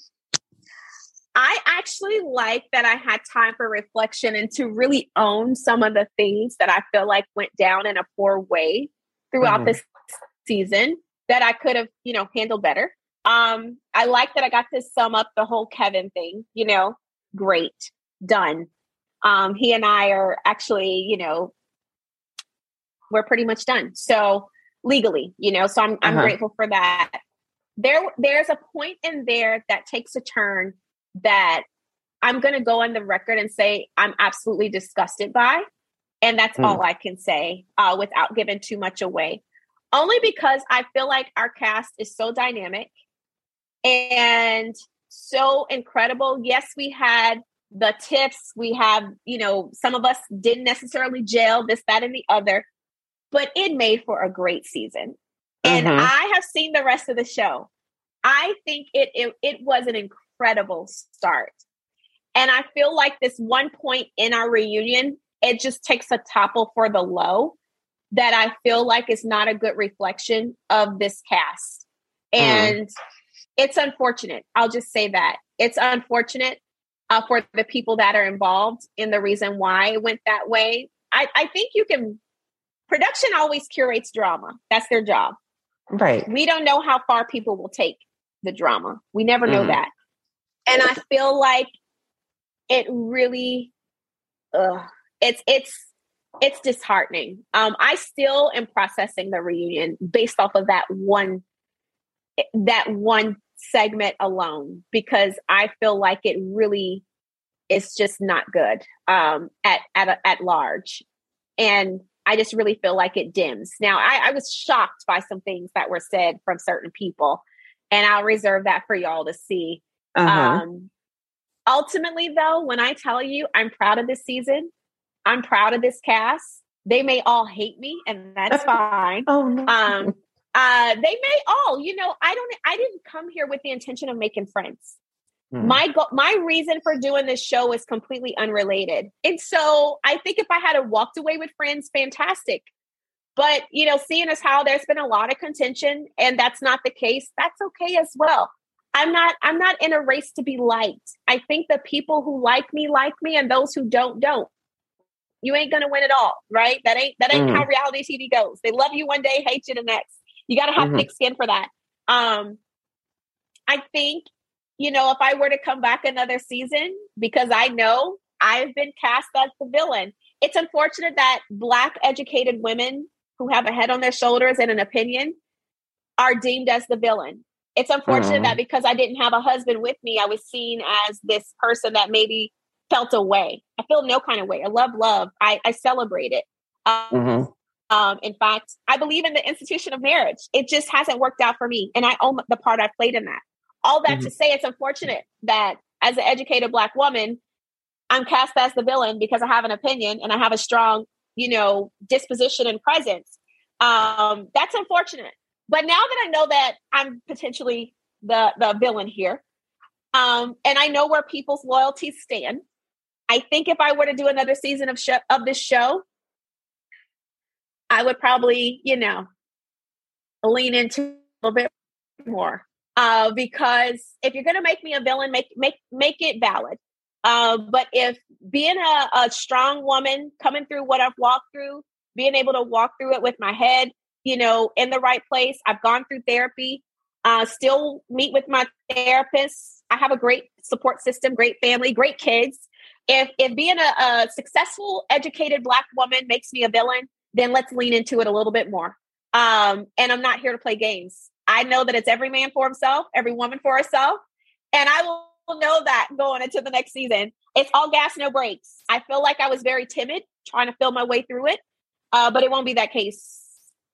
I actually like that I had time for reflection and to really own some of the things that I feel like went down in a poor way throughout mm-hmm. this season that I could have, you know, handled better. Um, I like that I got to sum up the whole Kevin thing, you know, great, done. Um, he and I are actually, you know, we're pretty much done. So legally, you know, so I'm I'm uh-huh. grateful for that. There there's a point in there that takes a turn that I'm going to go on the record and say I'm absolutely disgusted by. And that's mm. all I can say uh, without giving too much away. Only because I feel like our cast is so dynamic and so incredible. Yes, we had the tips, we have, you know, some of us didn't necessarily jail this, that, and the other, but it made for a great season. And mm-hmm. I have seen the rest of the show. I think it, it it was an incredible start. And I feel like this one point in our reunion, it just takes a topple for the low that I feel like is not a good reflection of this cast. Mm. And mm. it's unfortunate. I'll just say that. It's unfortunate uh, for the people that are involved in the reason why it went that way. I, I think you can, production always curates drama. That's their job. Right. We don't know how far people will take the drama. We never know mm. that. And I feel like it really uh, it's it's it's disheartening. Um, I still am processing the reunion based off of that one that one segment alone because I feel like it really is just not good um, at at at large, and I just really feel like it dims. Now, I, I was shocked by some things that were said from certain people, and I'll reserve that for y'all to see. Uh-huh. Um, ultimately, though, when I tell you I'm proud of this season, I'm proud of this cast. They may all hate me, and that's fine. oh no. Um, uh, they may all, you know, I don't. I didn't come here with the intention of making friends. Hmm. My go- my reason for doing this show is completely unrelated, and so I think if I had walked away with friends, fantastic. But you know, seeing as how there's been a lot of contention, and that's not the case, that's okay as well. I'm not I'm not in a race to be liked. I think the people who like me like me and those who don't don't. You ain't gonna win it all, right? That ain't that ain't mm. how reality TV goes. They love you one day, hate you the next. You gotta have mm-hmm. thick skin for that. Um I think, you know, if I were to come back another season, because I know I've been cast as the villain. It's unfortunate that black educated women who have a head on their shoulders and an opinion are deemed as the villain it's unfortunate mm. that because I didn't have a husband with me, I was seen as this person that maybe felt away. I feel no kind of way. I love love. I, I celebrate it. Um, mm-hmm. Um, in fact, I believe in the institution of marriage. It just hasn't worked out for me. And I own the part I played in that. All that mm-hmm. to say, it's unfortunate that as an educated Black woman, I'm cast as the villain because I have an opinion and I have a strong, you know, disposition and presence. Um, that's unfortunate. But now that I know that I'm potentially the the villain here, um, and I know where people's loyalties stand, I think if I were to do another season of show, of this show, I would probably, you know, lean into a little bit more. Uh, because if you're going to make me a villain, make make make it valid. Uh, but if being a, a strong woman coming through what I've walked through, being able to walk through it with my head you know, in the right place. I've gone through therapy, uh, still meet with my therapist. I have a great support system, great family, great kids. If if being a, a successful, educated black woman makes me a villain, then let's lean into it a little bit more. Um, and I'm not here to play games. I know that it's every man for himself, every woman for herself, and I will know that going into the next season. It's all gas, no brakes. I feel like I was very timid trying to feel my way through it, uh, but it won't be that case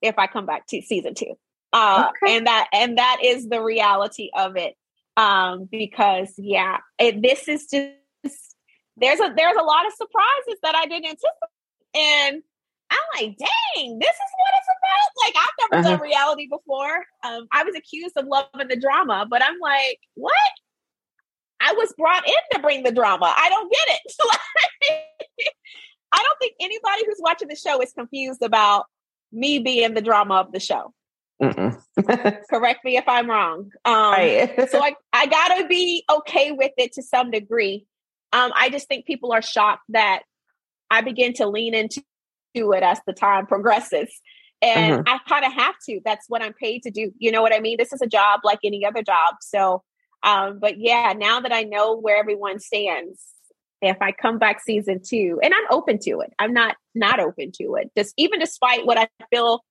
if I come back to season two. Uh, okay. and that and that is the reality of it. Um, because yeah, it, this is just there's a there's a lot of surprises that I didn't anticipate, and I'm like, dang, this is what it's about. Like I've never uh-huh. done reality before. Um, I was accused of loving the drama, but I'm like, what? I was brought in to bring the drama. I don't get it. I don't think anybody who's watching the show is confused about me being the drama of the show. Correct me if I'm wrong. Um, so I, I gotta be okay with it to some degree. Um, I just think people are shocked that I begin to lean into it as the time progresses. And mm-hmm. I kind of have to. That's what I'm paid to do. You know what I mean? This is a job like any other job. So, um, but yeah, now that I know where everyone stands, if I come back season two, and I'm open to it, I'm not not open to it. Just even despite what I feel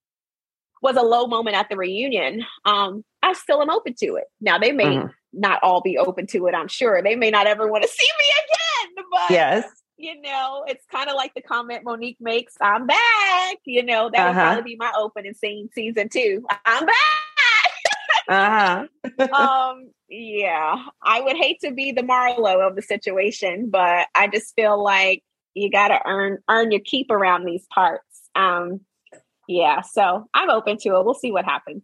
was a low moment at the reunion, um, I still am open to it. Now they may mm-hmm. not all be open to it. I'm sure they may not ever want to see me again. But yes, you know, it's kind of like the comment Monique makes, I'm back. You know, that uh-huh. would probably be my opening scene season two. I'm back. uh-huh. um, yeah. I would hate to be the Marlo of the situation, but I just feel like you gotta earn earn your keep around these parts. Um, yeah, so I'm open to it. We'll see what happens.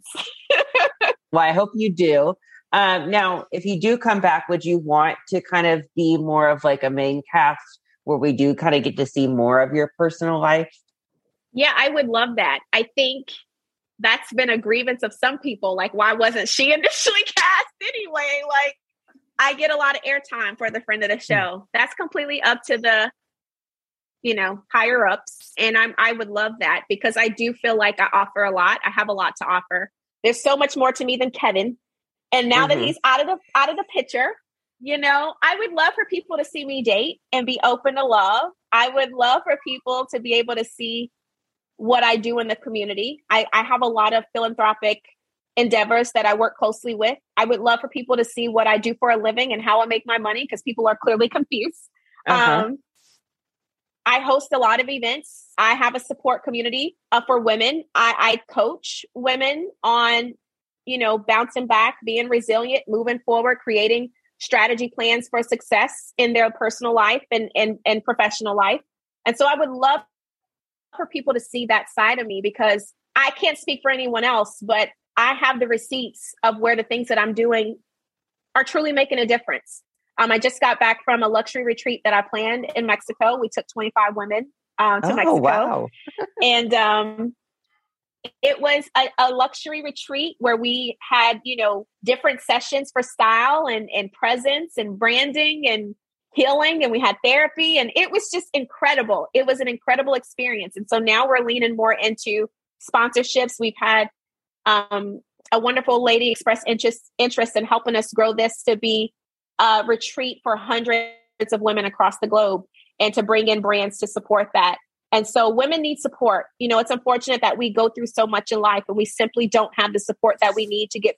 well, I hope you do. Um, now, if you do come back, would you want to kind of be more of like a main cast where we do kind of get to see more of your personal life? Yeah, I would love that. I think that's been a grievance of some people. Like, why wasn't she initially cast anyway? Like, I get a lot of airtime for the friend of the hmm. show. That's completely up to the, you know, higher ups. And I'm I would love that because I do feel like I offer a lot. I have a lot to offer. There's so much more to me than Kevin. And now mm-hmm. that he's out of the out of the picture, you know, I would love for people to see me date and be open to love. I would love for people to be able to see what I do in the community. I, I have a lot of philanthropic endeavors that I work closely with. I would love for people to see what I do for a living and how I make my money because people are clearly confused. Uh-huh. Um, I host a lot of events. I have a support community uh, for women. I, I coach women on, you know, bouncing back, being resilient, moving forward, creating strategy plans for success in their personal life and, and, and professional life. And so I would love for people to see that side of me because I can't speak for anyone else, but I have the receipts of where the things that I'm doing are truly making a difference. Um, I just got back from a luxury retreat that I planned in Mexico. We took 25 women um, to oh, Mexico. Wow. and um, it was a, a, luxury retreat where we had you know different sessions for style and and presence and branding and healing and we had therapy and it was just incredible. It was an incredible experience. And so now we're leaning more into sponsorships. We've had um, a wonderful lady express interest interest in helping us grow this to be a retreat for hundreds of women across the globe and to bring in brands to support that and so women need support. You know, it's unfortunate that we go through so much in life and we simply don't have the support that we need to get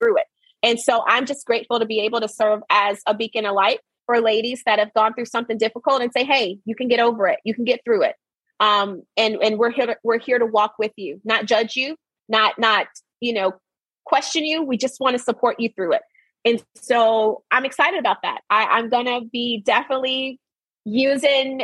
through it. And so I'm just grateful to be able to serve as a beacon of light for ladies that have gone through something difficult and say, "Hey, you can get over it. You can get through it." Um, and and we're here to, we're here to walk with you, not judge you, not not you know question you. We just want to support you through it. And so I'm excited about that. I, I'm gonna be definitely using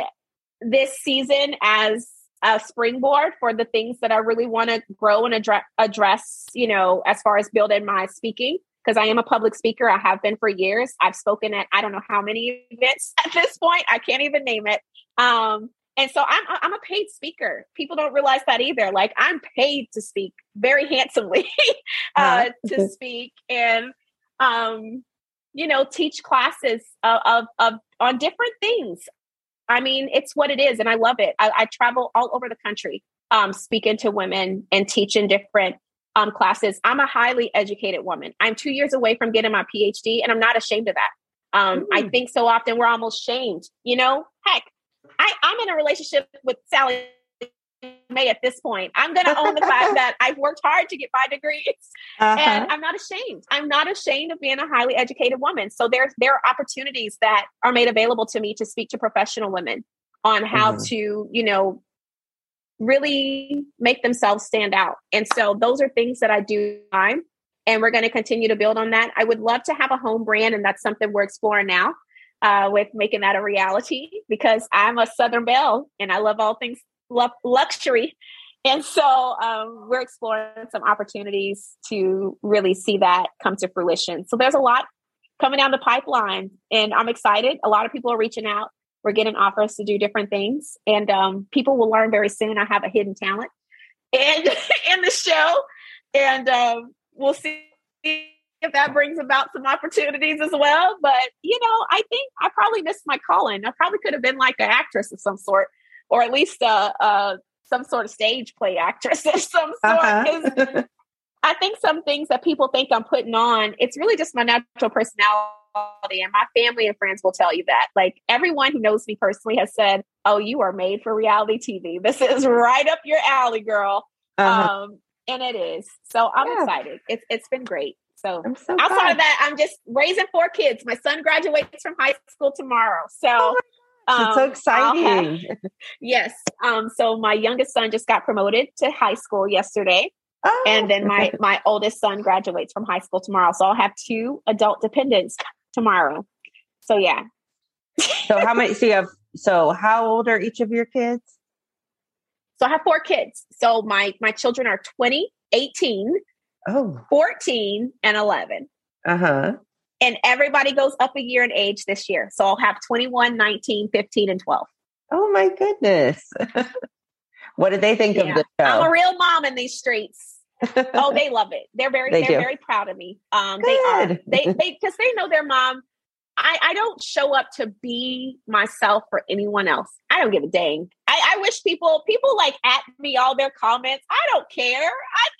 this season as a springboard for the things that I really want to grow and address, address, you know, as far as building my speaking. Because I am a public speaker. I have been for years. I've spoken at I don't know how many events at this point. I can't even name it. Um, and so I'm I'm a paid speaker. People don't realize that either. Like I'm paid to speak very handsomely uh, to speak and um, you know teach classes of, of, of on different things. I mean, it's what it is, and I love it. I, I travel all over the country, um, speaking to women and teaching different um, classes. I'm a highly educated woman. I'm two years away from getting my PhD, and I'm not ashamed of that. Um, I think so often we're almost shamed. You know, heck, I, I'm in a relationship with Sallie Mae at this point. I'm going to own the fact that I've worked hard to get my degrees, uh-huh. and I'm not ashamed. I'm not ashamed of being a highly educated woman. So there, there are opportunities that are made available to me to speak to professional women on how mm-hmm. to, you know, really make themselves stand out. And so those are things that I do time. And we're going to continue to build on that. I would love to have a home brand, and that's something we're exploring now. Uh, with making that a reality because I'm a Southern Belle and I love all things luxury. And so um, we're exploring some opportunities to really see that come to fruition. So there's a lot coming down the pipeline, and I'm excited. A lot of people are reaching out. We're getting offers to do different things, and um, people will learn very soon. I have a hidden talent in in the show, and um, we'll see if that brings about some opportunities as well. But you know, I think I probably missed my calling. I probably could have been like an actress of some sort, or at least a, a some sort of stage play actress of some sort. Uh-huh. I think some things that people think I'm putting on, it's really just my natural personality. And my family and friends will tell you that. Like everyone who knows me personally has said, Oh, you are made for reality TV. This is right up your alley, girl. Uh-huh. Um, and it is. So I'm yeah. excited. It's it's been great. So, so outside glad. of that, I'm just raising four kids. My son graduates from high school tomorrow. So oh um, it's so exciting. Have, yes. Um, so my youngest son just got promoted to high school yesterday. Oh. And then my my oldest son graduates from high school tomorrow. So I'll have two adult dependents tomorrow. So yeah. so how many so you have so how old are each of your kids? So I have four kids. So my my children are 20, 18, oh. 14, and 11. Uh-huh. And everybody goes up a year in age this year. So I'll have 21, 19, 15, and 12. Oh my goodness. what did they think yeah. of the show? I'm a real mom in these streets. oh, they love it. They're very, they are very proud of me. Um, Good. they are. They, they, because they know their mom. I, I don't show up to be myself for anyone else. I don't give a dang. I, I wish people, people like at me all their comments. I don't care.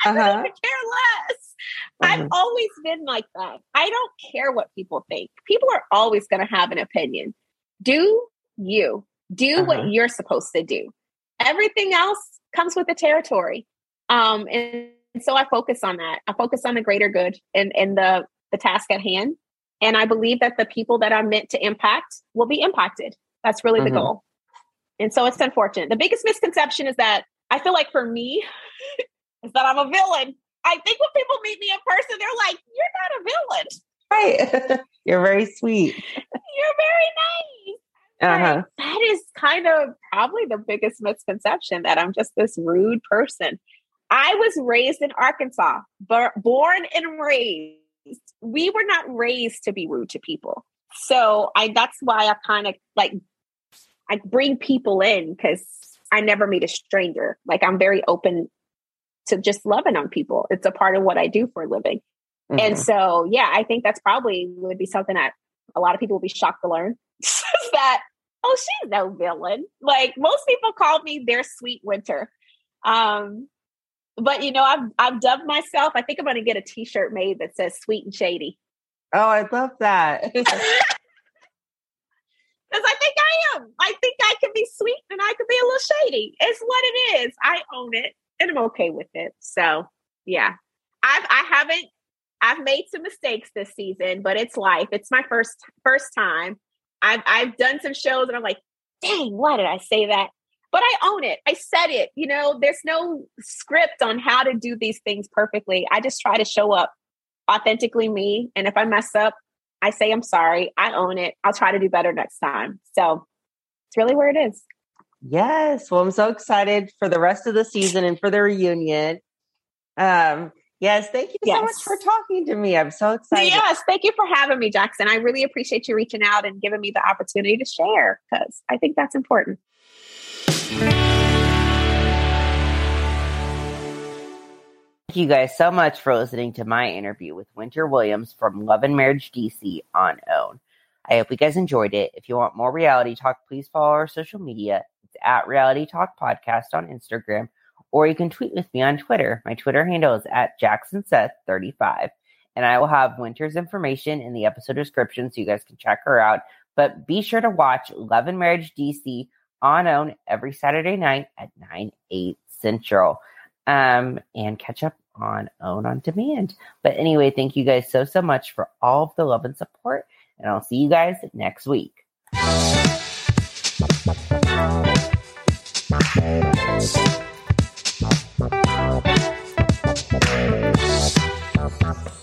I, I uh-huh. really care less. Uh-huh. I've always been like that. I don't care what people think. People are always going to have an opinion. Do you do uh-huh. what you're supposed to do? Everything else comes with the territory. Um, and so I focus on that. I focus on the greater good and, and the, the task at hand. And I believe that the people that I'm meant to impact will be impacted. That's really mm-hmm. the goal. And so it's unfortunate. The biggest misconception is that I feel like for me is that I'm a villain. I think when people meet me in person, they're like, "You're not a villain." Right. You're very sweet. You're very nice. Uh-huh. That is kind of probably the biggest misconception that I'm just this rude person. I was raised in Arkansas, born and raised. We were not raised to be rude to people. So I that's why I kind of like I bring people in because I never meet a stranger. Like I'm very open to just loving on people. It's a part of what I do for a living. Mm-hmm. And so, yeah, I think that's probably would be something that a lot of people would be shocked to learn that, oh, she's no villain. Like most people call me their sweet winter. Um, but you know, I've I've dubbed myself. I think I'm going to get a T-shirt made that says "Sweet and Shady." Oh, I love that. Because I think I am. I think I can be sweet and I can be a little shady. It's what it is. I own it and I'm okay with it. So yeah. I've I haven't I've made some mistakes this season, but it's life. It's my first first time. I've I've done some shows and I'm like, dang, why did I say that? But I own it. I said it. You know, there's no script on how to do these things perfectly. I just try to show up authentically me. And if I mess up, I say I'm sorry. I own it. I'll try to do better next time. So it's really where it is. Yes. Well, I'm so excited for the rest of the season and for the reunion. Um, yes, thank you yes. so much for talking to me. I'm so excited. Yes, thank you for having me, Jackson. I really appreciate you reaching out and giving me the opportunity to share because I think that's important. Thank you guys so much for listening to my interview with Winter Williams from Love and Marriage DC on OWN. I hope you guys enjoyed it. If you want more reality talk, please follow our social media. It's at Reality Talk Podcast on Instagram, or you can tweet with me on Twitter. My Twitter handle is at JacksonSeth35. And I will have Winter's information in the episode description so you guys can check her out. But be sure to watch Love and Marriage DC on OWN every Saturday night at 9, 8 central. Um, and catch up on OWN on demand. But anyway, thank you guys so, so much for all of the love and support. And I'll see you guys next week. Thank you.